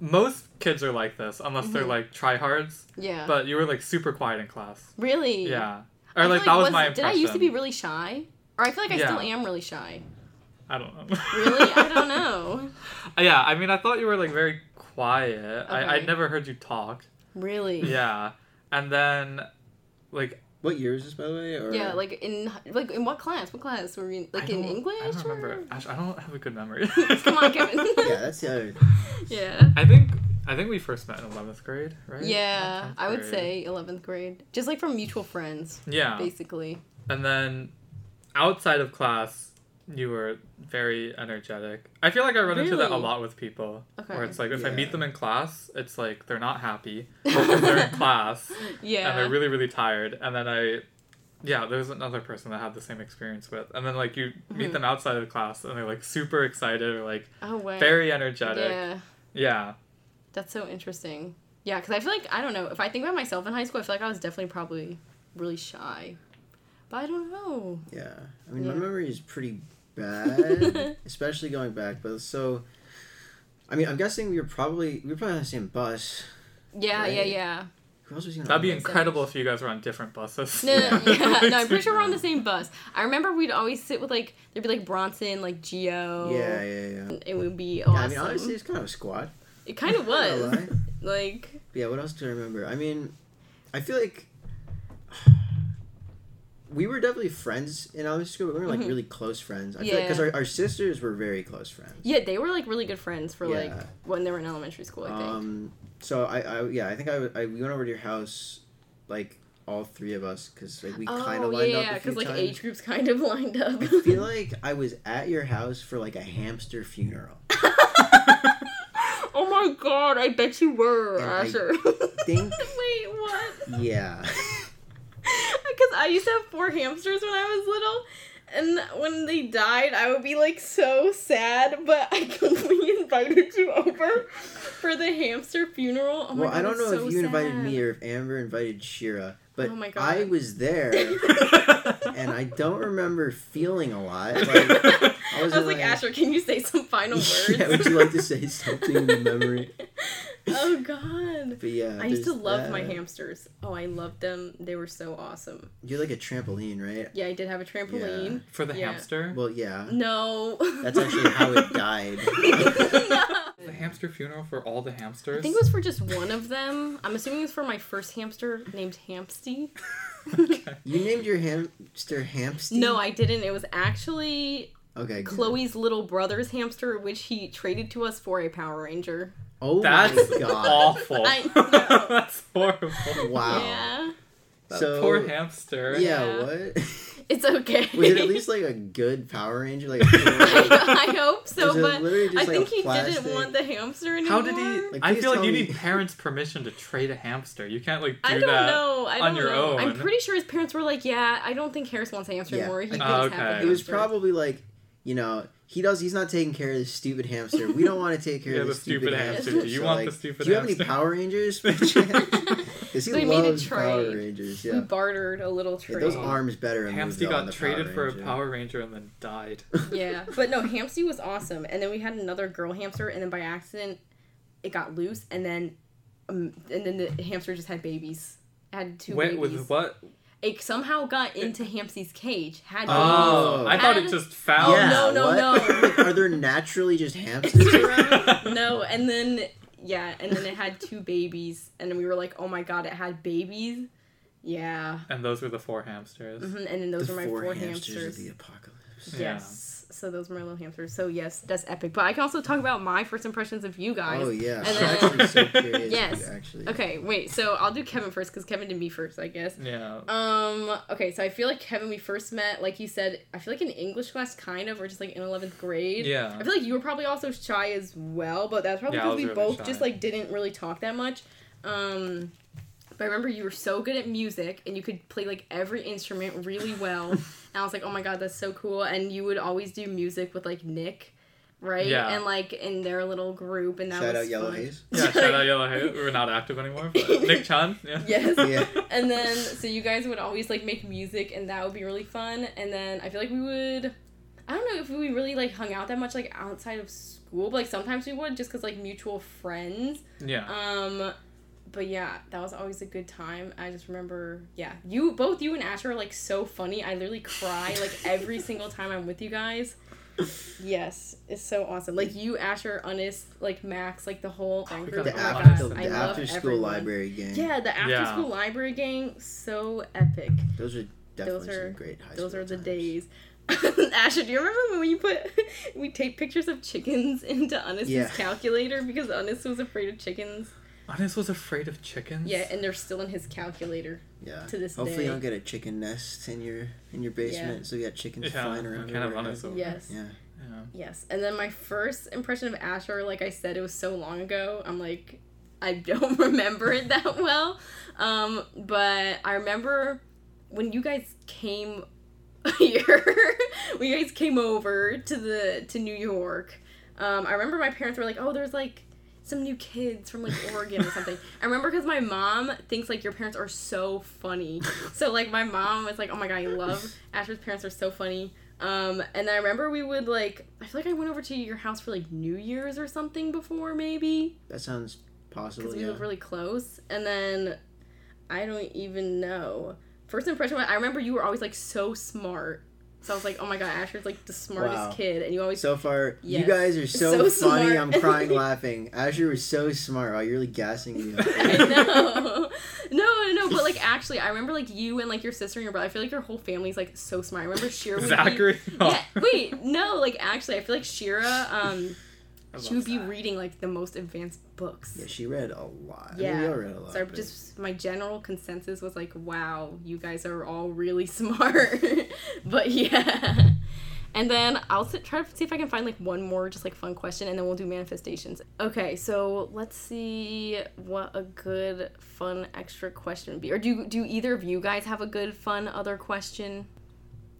C: most kids are like this, unless they're
A: Mhm.
C: like tryhards.
A: yeah.
C: But you were like super quiet in class.
A: really.
C: Yeah. Or
A: feel
C: like that was, my impression. Did.
A: I used to be really shy? Or I feel like I still am really shy.
C: I don't know.
A: Really? I don't know.
C: yeah, I mean, I thought you were like very quiet. I
A: Okay.
C: I'd never heard you talk.
A: Really?
C: Yeah, and then like
B: What year is this, by the way? Or
A: Yeah, like in like in what class? What class were we in? Like
C: I
A: in
C: don't-
A: English?
C: I don't remember.
A: or-
C: Ash, I don't have a good memory.
A: Come on, Kevin.
B: yeah, that's the other.
A: yeah.
C: I think I think we first met in eleventh grade, right?
A: Yeah,
C: Or 10th
A: I would say 11th grade. Just like from mutual friends,
C: Yeah,
A: basically.
C: and then outside of class, you were very energetic. I feel like I run into that a lot with people.
A: Okay.
C: Where it's like if I meet them in class, it's like they're not happy because they're in class
A: yeah.
C: and they're really really tired, and then I. Yeah, there's another person that I had the same experience with, and then like you meet
A: Mhm.
C: them outside of class, and they're like super excited or like
A: oh, wow.
C: very energetic.
A: Yeah.
C: Yeah,
A: That's so interesting. Yeah, because I feel like, I don't know, if I think about myself in high school, I feel like I was definitely probably really shy. But I don't know.
B: Yeah, I mean,
A: Yeah.
B: my memory is pretty bad, especially going back. But so, I mean, I'm guessing we were probably we were probably on the same bus.
A: Yeah, yeah,
B: Right.
A: yeah.
B: Who else was even?
C: That'd be incredible if you guys were on different buses.
A: No, no,
B: Yeah.
A: yeah, no, I'm pretty sure we're on the same bus. I remember we'd always sit with like there'd be like Bronson, like Geo.
B: Yeah, yeah, yeah.
A: It would be
B: Yeah. I mean, honestly, it's kind of a squad.
A: it kind of was. Like,
B: Yeah, what else do I remember? I mean, I feel like we were definitely friends in elementary school, but we were like
A: Mhm.
B: really close friends. I feel like because
A: Yeah.
B: our, our sisters were very close friends.
A: yeah, they were like really good friends for like when they were in elementary school. I think.
B: Um, so I, I yeah, I think I we went over to your house, like all three of us, because like we kind
A: oh
B: of lined
A: yeah,
B: up few
A: because like
B: times.
A: age groups kind of lined up.
B: I feel like I was at your house for like a hamster funeral.
A: oh my god, I bet you were,
B: And I
A: Asher.
B: think-
A: Wait, what?
B: Yeah.
A: Because I used to have four hamsters when I was little. And when they died, I would be like so sad, but I we invited you over for the hamster funeral. Oh my
B: well,
A: God,
B: I don't know
A: so
B: if you invited me or if Amber invited Shira, but
A: Oh my God.
B: I was there and I don't remember feeling a lot. Like, I
A: I was
B: wasn't
A: like,
B: like-
A: Asher, can you say some final words?
B: yeah, would you like to say something in memory?
A: Oh God.
B: But yeah,
A: I used to
B: there's
A: love my hamsters. Oh, I loved them. They were so awesome.
B: You're like a trampoline, right?
A: Yeah, I did have a trampoline.
C: For the
A: Yeah.
C: hamster?
B: Well, yeah.
A: No.
B: That's actually how it died.
A: no.
C: The hamster funeral for all the hamsters?
A: I think it was for just one of them. I'm assuming it was for my first hamster named Hamsty.
C: Okay.
B: You named your hamster Hamsty?
A: No, I didn't. It was actually
B: Okay. good.
A: Chloe's little brother's hamster, which he traded to us for a Power Ranger.
B: Oh
C: That's
B: my god.
C: awful.
A: I.
C: That's horrible.
B: Wow.
A: Yeah.
C: That
B: So-
C: poor hamster.
B: Yeah,
A: Yeah.
B: what?
A: It's okay.
B: Was it at least like a good Power Ranger? Like,
A: I, I hope so, but
B: just
A: I
B: like
A: think he
B: plastic-
A: didn't want the hamster anymore.
C: How did he?
B: Like,
C: I feel like
B: tell
C: you
B: me-
C: need parents' permission to trade a hamster. You can't like do
A: I don't
C: that.
A: know. I don't
C: on your
A: know. I'm pretty sure his parents were like, "Yeah, I don't think Harris wants a hamster
B: Yeah.
A: anymore. He
B: Oh,
A: can have a
C: okay.
B: it was probably like, you know, he does. He's not taking care of this stupid hamster. We don't want to take care
C: Yeah,
B: of
C: the
B: this stupid,
C: stupid
B: hamster.
A: hamster.
C: Do you
B: So,
C: want
B: like,
C: the stupid
B: Do you have any? Power Rangers? Because he
A: So he made a
B: loves Power
A: trade.
B: Rangers.
A: We
B: Yeah.
A: bartered a little
B: Yeah,
A: trade.
B: those arms better. and moved
C: Hamsty got
B: the
C: traded
B: Power
C: for a Power Ranger and then died.
A: yeah, but no, Hamsty was awesome. And then we had another girl hamster, and then by accident, it got loose, and then, um, and then the hamster just had babies. It had two
C: Wait,
A: babies.
C: with what?
A: It somehow got into Hamsty's cage. Had
C: Oh. I thought it just found.
B: Yeah,
A: no, no,
B: what?
A: no.
B: Like, Are there naturally just hamsters around?
A: No, and then yeah, and then it had two babies, and then we were like, oh my god, it had babies. Yeah,
C: And those were the four hamsters.
A: hmm and then those
B: the
A: were my
B: four,
A: four
B: hamsters,
A: hamsters.
B: of the apocalypse.
C: Yeah.
A: Yes. So those were my little hamsters. So yes, that's epic. But I can also talk about my first impressions of you guys.
B: Oh yeah,
A: And
B: I'm
A: then-
B: actually so curious.
A: Yes.
B: Yes. Actually.
A: Okay, wait. So I'll do Kevin first because Kevin did me first, I guess.
C: Yeah.
A: Um. Okay. So I feel like Kevin, we first met, like you said, I feel like in English class, kind of, or just like in eleventh grade.
C: Yeah.
A: I feel like you were probably also shy as well, but that's probably
C: Yeah,
A: because we
C: really
A: both
C: shy.
A: just like didn't really talk that much. Um. But I remember you were so good at music and you could play like every instrument really well. and I was like, oh my god, that's so cool. And you would always do music with like Nick, right?
C: Yeah.
A: And like in their little group, and that
B: Shout
A: was
B: out Yellow
A: fun.
B: Haze.
C: Yeah, shout out Yellow Hay. We're not active anymore. But Nick Chan. Yeah.
A: Yes.
B: Yeah.
A: And then so you guys would always like make music and that would be really fun. And then I feel like we would I don't know if we really like hung out that much like outside of school, but like sometimes we would just cuz like mutual friends.
C: Yeah.
A: Um but yeah, that was always a good time. I just remember, yeah, you both you and Asher are like so funny. I literally cry like every single time I'm with you guys. Yes, it's so awesome. Like you, Asher, Unis, like Max, like the whole friend group.
B: The
C: Oh my
A: my
B: after,
A: God,
B: the after school
A: everyone.
B: library gang.
A: Yeah, the after
C: Yeah.
A: school library gang, so epic.
B: Those are definitely
A: Those are-
B: some great high
A: Those are the
B: times.
A: days. Asher, do you remember when you put we taped pictures of chickens into Unis's
B: Yeah.
A: calculator because Unis was afraid of chickens?
C: Honest was afraid of chickens.
A: Yeah, and they're still in his calculator.
B: Yeah.
A: To this
B: Hopefully
A: day.
B: you don't get a chicken nest in your in your basement, so you got chickens
C: Yeah,
B: flying around.
C: kind of
B: everywhere.
C: honest.
A: Yes.
B: Yeah.
C: Yeah.
A: Yes. And then my first impression of Asher, like I said, it was so long ago. I'm like, I don't remember it that well. Um, but I remember when you guys came here, when you guys came over to the to New York. Um, I remember my parents were like, "Oh, there's like some new kids from like Oregon or something." I remember because my mom thinks like your parents are so funny. So like my mom was like, "Oh my god, I love Asher's parents are so funny." Um, and I remember we would like I feel like I went over to your house for like New Year's or something before maybe
B: That sounds possible.
A: because we
B: Yeah.
A: live really close. And then I don't even know. First impression, I remember you were always like so smart. So I was like, oh my god, Asher's like the smartest
B: Wow.
A: kid, and you always
B: So far,
A: Yes.
B: you guys are so,
A: So
B: funny.
A: smart.
B: I'm crying laughing. Asher was so smart. Wow, you're really gassing me. up.
A: I know. No, no, no, but like actually, I remember like you and like your sister and your brother. I feel like your whole family's like so smart. I remember Shira would
C: Zachary.
A: be. Yeah, wait, no, like actually, I feel like Shira, um, she would be
C: Zach.
A: reading like the most advanced books.
B: yeah, she read a lot. I mean,
A: Yeah.
B: we all read a lot.
A: So
B: but-
A: just my general consensus was like, wow, you guys are all really smart. but yeah. And then I'll sit, try to see if I can find like one more just like fun question and then we'll do manifestations. Okay, so let's see what a good fun extra question would be. Or do do either of you guys have a good fun other question?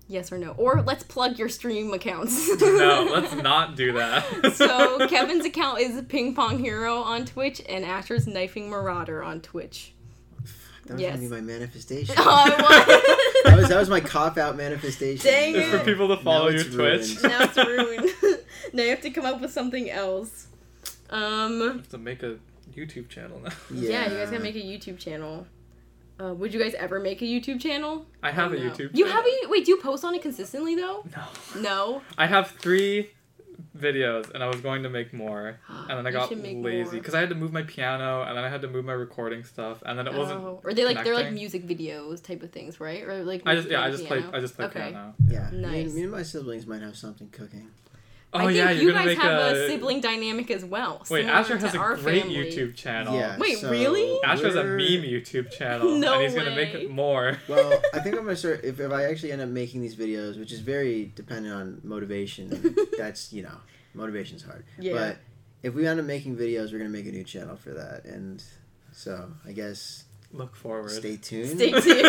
A: Yes or no? Or let's plug your stream accounts.
C: no, let's not do that.
A: so Kevin's account is Ping Pong Hero on Twitch and Asher's Knifing Marauder on Twitch.
B: that was
A: yes.
B: gonna be my manifestation.
A: Oh, it
B: that
A: was.
B: was that was my cop out manifestation.
A: Dang
C: it's for people to follow
B: Now
C: your
B: it's
C: Twitch.
B: ruined.
A: now it's ruined. now you have to come up with something else. Um,
C: have to make a YouTube channel now.
A: yeah. you guys gotta make a YouTube channel. Uh, would you guys ever make a YouTube channel?
C: I have
A: Or
C: a
A: no?
C: YouTube.
A: You
C: channel.
A: have a wait? Do you post on it consistently though?
C: No.
A: No.
C: I have three videos, and I was going to make more, and then I got lazy because I had to move my piano, and then I had to move my recording stuff, and then it wasn't.
A: Oh, or they like they're like music videos type of things, right? Or like
C: I just yeah, I
A: music
C: just play? I just play
A: Okay.
C: piano.
B: Yeah. Me,
A: Nice.
B: and- me and my siblings might have something cooking.
C: Oh
A: I think
C: yeah,
A: you guys have a,
C: a,
A: sibling dynamic as well.
C: Wait, Asher
A: to
C: has a
A: our
C: great
A: family.
C: YouTube channel.
B: Yeah.
A: Wait,
B: so
A: really?
C: Asher has a meme YouTube channel,
A: No
C: and he's gonna make it more.
B: Well, I think I'm gonna start if, if I actually end up making these videos, which is very dependent on motivation. that's you know, motivation's hard.
A: Yeah.
B: But if we end up making videos, we're gonna make a new channel for that, and so I guess
C: Look forward.
B: stay tuned.
A: Stay tuned.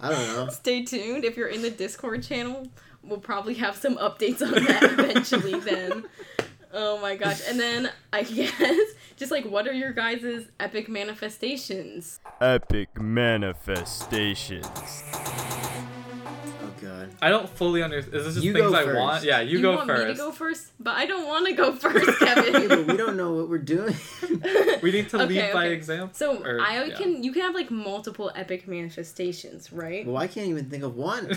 B: I don't know.
A: Stay tuned. If you're in the Discord channel, we'll probably have some updates on that eventually then. Oh my gosh. And then I guess just like what are your guys' epic manifestations?
D: Epic manifestations.
B: Oh god.
C: I don't fully understand. Is this just
B: You
C: things
B: go
C: I
B: first.
C: want? Yeah, you, go
A: want
C: first.
A: me to go first? But I don't want to go first,
B: Yeah, but
A: Kevin.
B: we don't know what we're doing.
C: We need to
A: Okay,
C: lead by
A: okay.
C: example.
A: So
C: Or-
A: I
C: yeah.
A: can you can have like multiple epic manifestations, right?
B: well, I can't even think of one.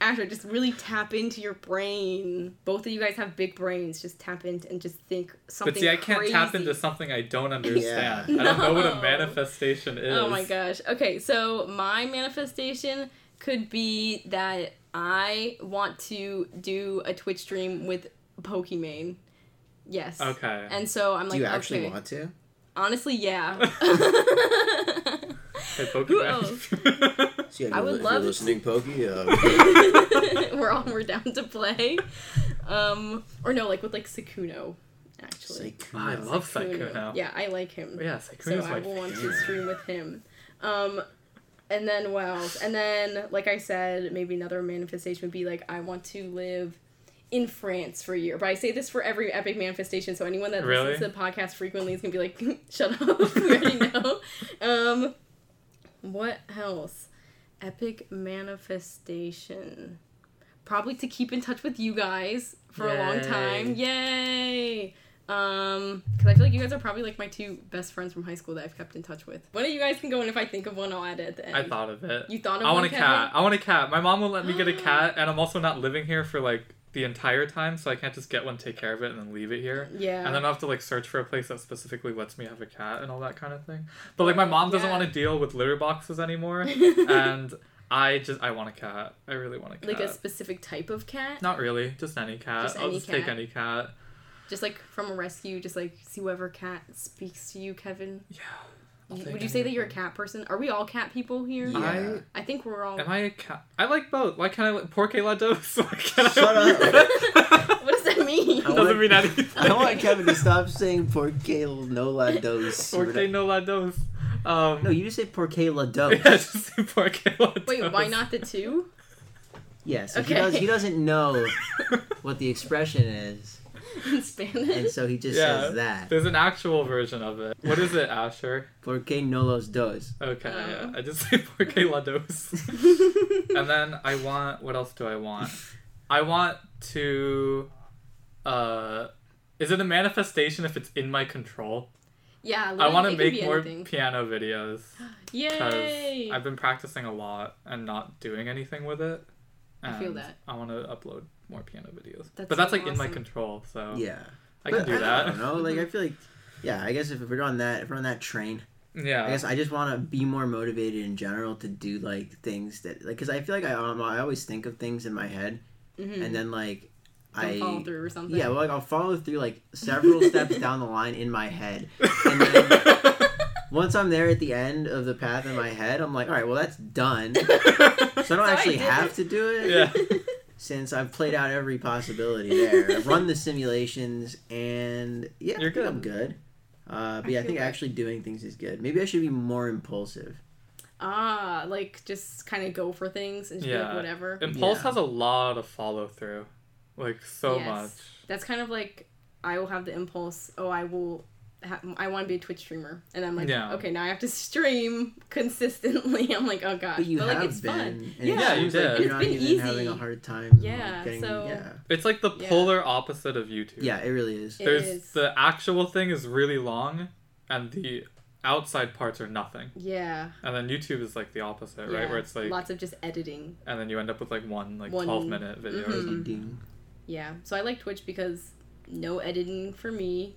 A: Asher, just really tap into your brain. Both of you guys have big brains. Just tap into and just think something.
C: But see, I can't tap into something I don't understand.
B: Yeah.
C: I don't know what a manifestation is.
A: Oh my gosh. Okay, so my manifestation could be that I want to do a Twitch stream with Pokimane. Yes.
C: Okay.
A: And so I'm like, Do
B: you actually
A: okay.
B: want to?
A: Honestly, yeah.
C: Hey,
A: Who
C: Pokemon.
A: else?
B: So, yeah,
A: I
B: if
A: would
B: you're,
A: love
B: if
A: to-
B: listening, Pokey. Uh,
A: we're all we're down to play. Um, or no, like with like Sykkuno, actually.
B: say
C: I
B: Kuno.
C: love Sykkuno.
A: Yeah, I like him.
C: Yeah,
A: so I will want to stream with him. Um, and then what else? And then, like I said, maybe another manifestation would be like I want to live in France for a year. But I say this for every epic manifestation, so anyone that
C: Really?
A: listens to the podcast frequently is gonna be like, "Shut up!" we already know. Um, what else? Epic manifestation. Probably to keep in touch with you guys for a long time. Yay! Um, because I feel like you guys are probably like my two best friends from high school that I've kept in touch with. One of you guys can go, and if I think of one, I'll add it at the end.
C: I thought of it.
A: You thought of
C: it.
A: I
C: want a
A: Kevin?
C: cat. I want a cat. My mom won't let me get a cat, and I'm also not living here for like the entire time, so I can't just get one, take care of it, and then leave it here.
A: Yeah.
C: And then I have to like search for a place that specifically lets me have a cat and all that kind of thing. But like my mom doesn't
A: Yeah.
C: want to deal with litter boxes anymore, and I just I want a cat. I really want a cat.
A: like a specific type of cat,
C: Not really, just any cat.
A: Just
C: I'll
A: any
C: just take
A: cat?
C: any cat.
A: just like from a rescue, just like see whoever cat speaks to you, Kevin.
C: Yeah. I'll
A: Would you
C: any
A: say that you're a cat person? Are we all cat people here?
B: Yeah.
A: I think we're all.
C: Am I a cat? I like both. Why can't I like Porque la dos? Why can't
B: Shut
C: I
A: what does that mean?
B: I
C: Doesn't
B: want-
C: mean anything.
B: I want Kevin to stop saying Porque no la dos.
C: Porque no la dos. Um,
B: No, you just say Porque la dos.
C: yeah, just say Porque la dos.
A: Wait, why not the two?
B: Yeah, so he,
A: Okay.
B: does, he doesn't know what the expression is,
A: In Spanish?
B: and so he just
C: Yeah.
B: says that.
C: There's an actual version of it. What is it, Asher?
B: Porque no los dos.
C: Okay,
A: Oh.
C: yeah. I just say Porque la dos. and then I want. What else do I want? I want to. Uh, is it a manifestation if it's in my control?
A: Yeah,
C: I want to make more
A: anything.
C: piano videos because
A: Yay!
C: I've been practicing a lot and not doing anything with it.
A: I feel that.
C: I want to upload more piano videos,
A: That's
C: but that's
A: so
C: like in my control, so
B: Yeah.
C: I
B: But
C: can do that.
B: I don't know. Like I feel like, yeah. I guess if we're on that, if we're on that train,
C: Yeah,
B: I guess I just want to be more motivated in general to do like things that like because I feel like I um, I always think of things in my head
A: Mhm.
B: and then like
A: Don't
B: I
A: follow through or something.
B: yeah well like I'll follow through like several steps down the line in my head and then once I'm there at the end of the path in my head I'm like all right well that's done so I don't
A: So I
B: actually
A: did
B: have to do it
C: yeah.
B: Since I've played out every possibility there. I've run the simulations, and yeah,
C: You're
B: I think
C: good.
B: I'm good. Uh, but
A: I
B: yeah, I think
A: that.
B: actually doing things is good. Maybe I should be more impulsive.
A: Ah, like just kind of go for things and just be
C: Yeah.
A: like whatever.
C: Impulse
B: Yeah.
C: has a lot of follow through, like so
A: Yes.
C: much.
A: That's kind of like I will have the impulse. Oh, I will. Ha- I want to be a Twitch streamer, and I'm like,
C: Yeah.
A: okay, now I have to stream consistently. I'm like, oh gosh,
B: But you
A: like
B: have
A: it's
B: been,
A: fun.
B: and
A: Yeah,
B: it
C: Yeah, you
B: seems like
C: did.
B: you're
A: been easy.
B: having a hard time.
A: Yeah,
B: getting,
A: so-
B: yeah,
C: It's like the
A: Yeah.
C: polar opposite of YouTube.
B: yeah, it really is.
A: It
C: There's
A: is.
C: the actual thing is really long, and the outside parts are nothing.
A: Yeah,
C: And then YouTube is like the opposite,
A: yeah.
C: right? Where it's like,
A: lots of just editing.
C: and then you end up with like one like
A: One-
C: twelve minute video. or
A: Mhm.
C: something.
A: Yeah, so I like Twitch because no editing for me,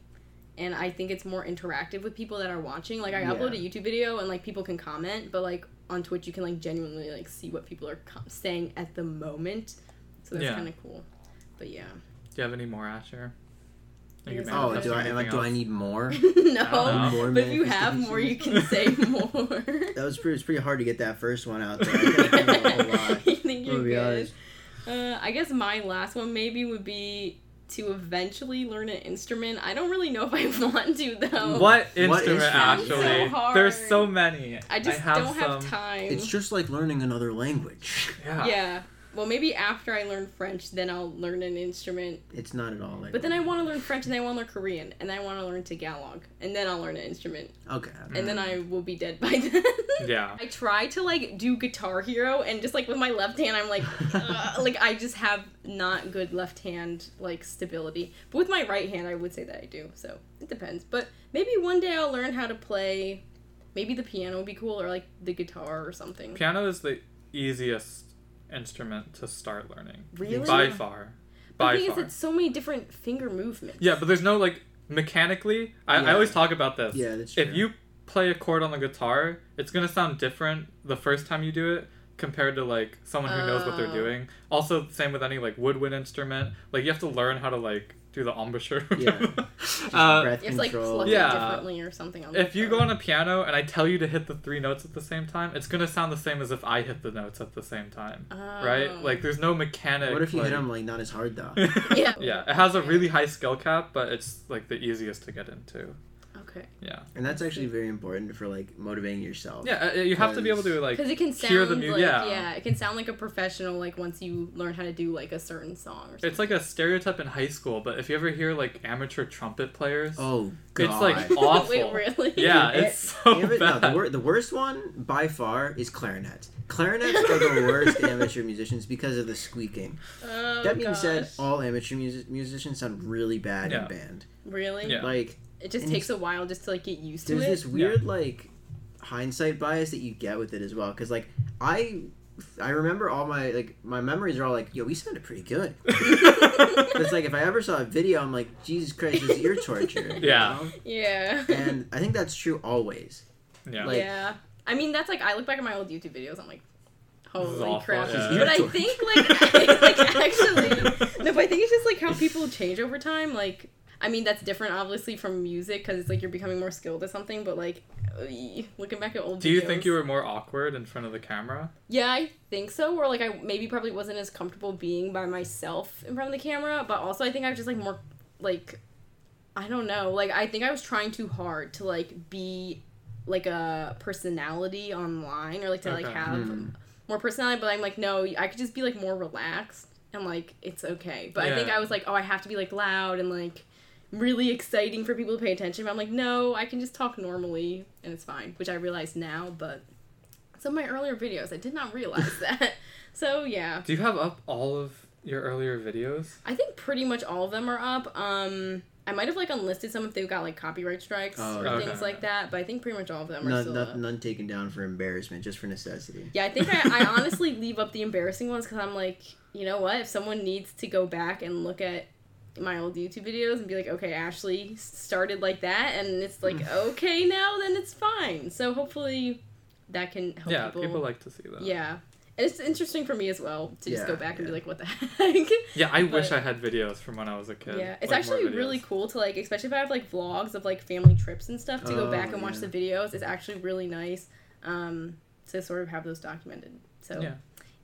A: and I think it's more interactive with people that are watching. Like I
B: Yeah.
A: upload a YouTube video and like people can comment, but like on Twitch you can like genuinely like see what people are com- saying at the moment. So that's
C: Yeah.
A: kind of cool. But yeah.
C: Do you have any more Asher? Are you
A: Yes,
B: Oh, do I? Am I
C: anything
B: do I need more?
A: no,
B: More
A: but if you have more, you can say more.
B: That was pretty. It's pretty hard to get that first one out there. I think of a whole lot.
A: you think
B: I'm
A: you're good? Uh, I guess my last one maybe would be to eventually learn an instrument. I don't really know if I want to though.
C: What
B: What
C: instrument
B: instrument?
C: actually?
A: So hard.
C: There's so many.
A: I just
C: have
A: don't have
C: some-
A: time.
B: It's just like learning another language.
C: Yeah.
A: yeah. Well, maybe after I learn French, then I'll learn an instrument.
B: It's not at all like.
A: But then I want to learn French, and then I want to learn Korean, and then I want to learn Tagalog, and then I'll learn an instrument,
B: Okay.
A: and then I will be dead by then.
C: Yeah.
A: I try to like do Guitar Hero, and just like with my left hand, I'm like, uh, like I just have not good left hand like stability. But with my right hand, I would say that I do. So it depends. But maybe one day I'll learn how to play. Maybe the piano would be cool, or like the guitar or something.
C: Piano is the easiest instrument to start learning.
A: Really?
C: By far.
A: the
C: By
A: thing
C: far.
A: is, it's so many different finger movements.
C: Yeah, but there's no like mechanically. I, I always talk about this.
B: Yeah, that's true.
C: If you play a chord on the guitar, it's gonna sound different the first time you do it compared to like someone who knows what they're
A: Oh.
C: doing. Also, same with any like woodwind instrument. Like you have to learn how to like do the embouchure.
B: Yeah.
C: uh,
B: breath
A: You have like
B: control.
A: pluck
C: Yeah.
A: differently or something. On the
C: if you go on a piano and I tell you to hit the three notes at the same time, it's gonna sound the same as if I hit the notes at the same time, right?
A: Oh.
C: Like there's no mechanic.
B: What if you
C: like...
B: hit them like not as hard though?
A: Yeah.
C: yeah, it has a really high skill cap, but it's like the easiest to get into.
A: Okay.
C: Yeah,
B: And that's actually very important for like motivating yourself.
C: yeah, uh, you have to be able to like.
A: Because it can sound
C: hear the mu-
A: like
C: yeah.
A: yeah. it can sound like a professional like once you learn how to do like a certain song or something.
C: It's like a stereotype in high school, but if you ever hear like amateur trumpet players,
B: Oh god.
C: it's like awful.
A: Wait, really?
C: Yeah, it's so
B: Ambi- no,
C: bad.
B: the, wor- the worst one by far is clarinets. Clarinets are the worst amateur musicians because of the squeaking.
A: Oh,
B: that being
A: gosh.
B: said, all amateur music- musicians sound really bad
C: Yeah.
B: in band.
A: really?
C: Yeah.
B: Like
A: It just
B: And
A: takes a while just to like get used to it.
B: there's
A: it.
B: this weird like hindsight bias that you get with it as well because like I I remember all my like my memories are all like yo we sounded pretty good. It's like if I ever saw a video I'm like Jesus Christ this is ear torture. you
C: Yeah.
B: know?
A: yeah.
B: And I think that's true always.
C: yeah.
B: like-
A: yeah. I mean, that's like I look back at my old YouTube videos. I'm like, holy crap!
C: yeah.
A: But I think like, like actually, no. But I think it's just like how people change over time. Like, I mean, that's different obviously from music because it's like you're becoming more skilled at something. But like, looking back at old.
C: Do you
A: videos-
C: think you were more awkward in front of the camera?
A: Yeah, I think so. Or like I maybe probably wasn't as comfortable being by myself in front of the camera, but also I think I was just like more like I don't know. Like I think I was trying too hard to like be like a personality online or like to like have
B: Hmm.
A: more personality, but I'm like no, I could just be like more relaxed and like it's okay. But I think I was like, oh, I have to be like loud and like really exciting for people to pay attention. But I'm like, no, I can just talk normally and it's fine, which I realize now, but some of my earlier videos, I did not realize that. So yeah,
C: Do you have up all of your earlier videos?
A: I think pretty much all of them are up. Um, I might have like unlisted some if they've got like copyright strikes
B: Oh,
A: or
C: okay.
A: things like that, but I think pretty much all of them are
B: None,
A: still.
B: none,
A: up.
B: none taken down for embarrassment, just for necessity.
A: Yeah, I think I, I honestly leave up the embarrassing ones because I'm like, you know what? If someone needs to go back and look at my old YouTube videos and be like, okay, Ashley started like that, and it's like,
B: Mm.
A: okay, now then it's fine. So hopefully that can help
C: yeah,
A: people.
C: people like to see that.
A: yeah. And it's interesting for me as well to just
B: Yeah,
A: go back and be like, what the heck?
C: Yeah, I wish I had videos from when I was a kid.
A: Yeah, it's
C: like,
A: actually really cool to like, especially if I have like vlogs of like family trips and stuff to go
B: Oh,
A: back and watch the videos. It's actually really nice um, to sort of have those documented. So
C: Yeah.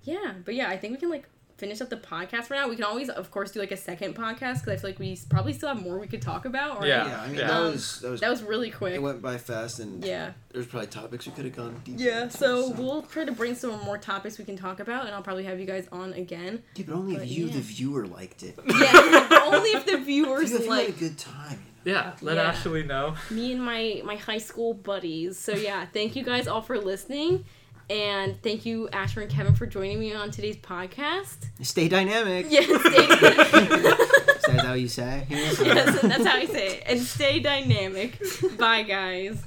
A: yeah, but yeah, I think we can like finish up the podcast for now. We can always, of course, do like a second podcast because I feel like we probably still have more we could talk about. Right?
C: Yeah.
B: Yeah, I mean
C: yeah.
B: that
A: Um,
B: was that was
A: that was really quick.
B: it went by fast, and
A: Yeah,
B: there's probably topics we could have gone deeper.
A: yeah.
B: into,
A: So we'll try to brainstorm more topics we can talk about, and I'll probably have you guys on again.
B: yeah, but only
A: but
B: if you,
A: yeah.
B: the viewer, liked it.
A: Yeah, only if the
B: If
A: viewers
B: you, if you had a good time.
C: Yeah, let
A: Yeah.
C: Ashley know.
A: me and my my high school buddies. So yeah, thank you guys all for listening, and thank you Asher and Kevin for joining me on today's podcast.
B: Stay dynamic.
A: Yes, stay, dynamic.
B: Is that how you say? it?
A: yes, that's how I say it. And stay dynamic. Bye, guys.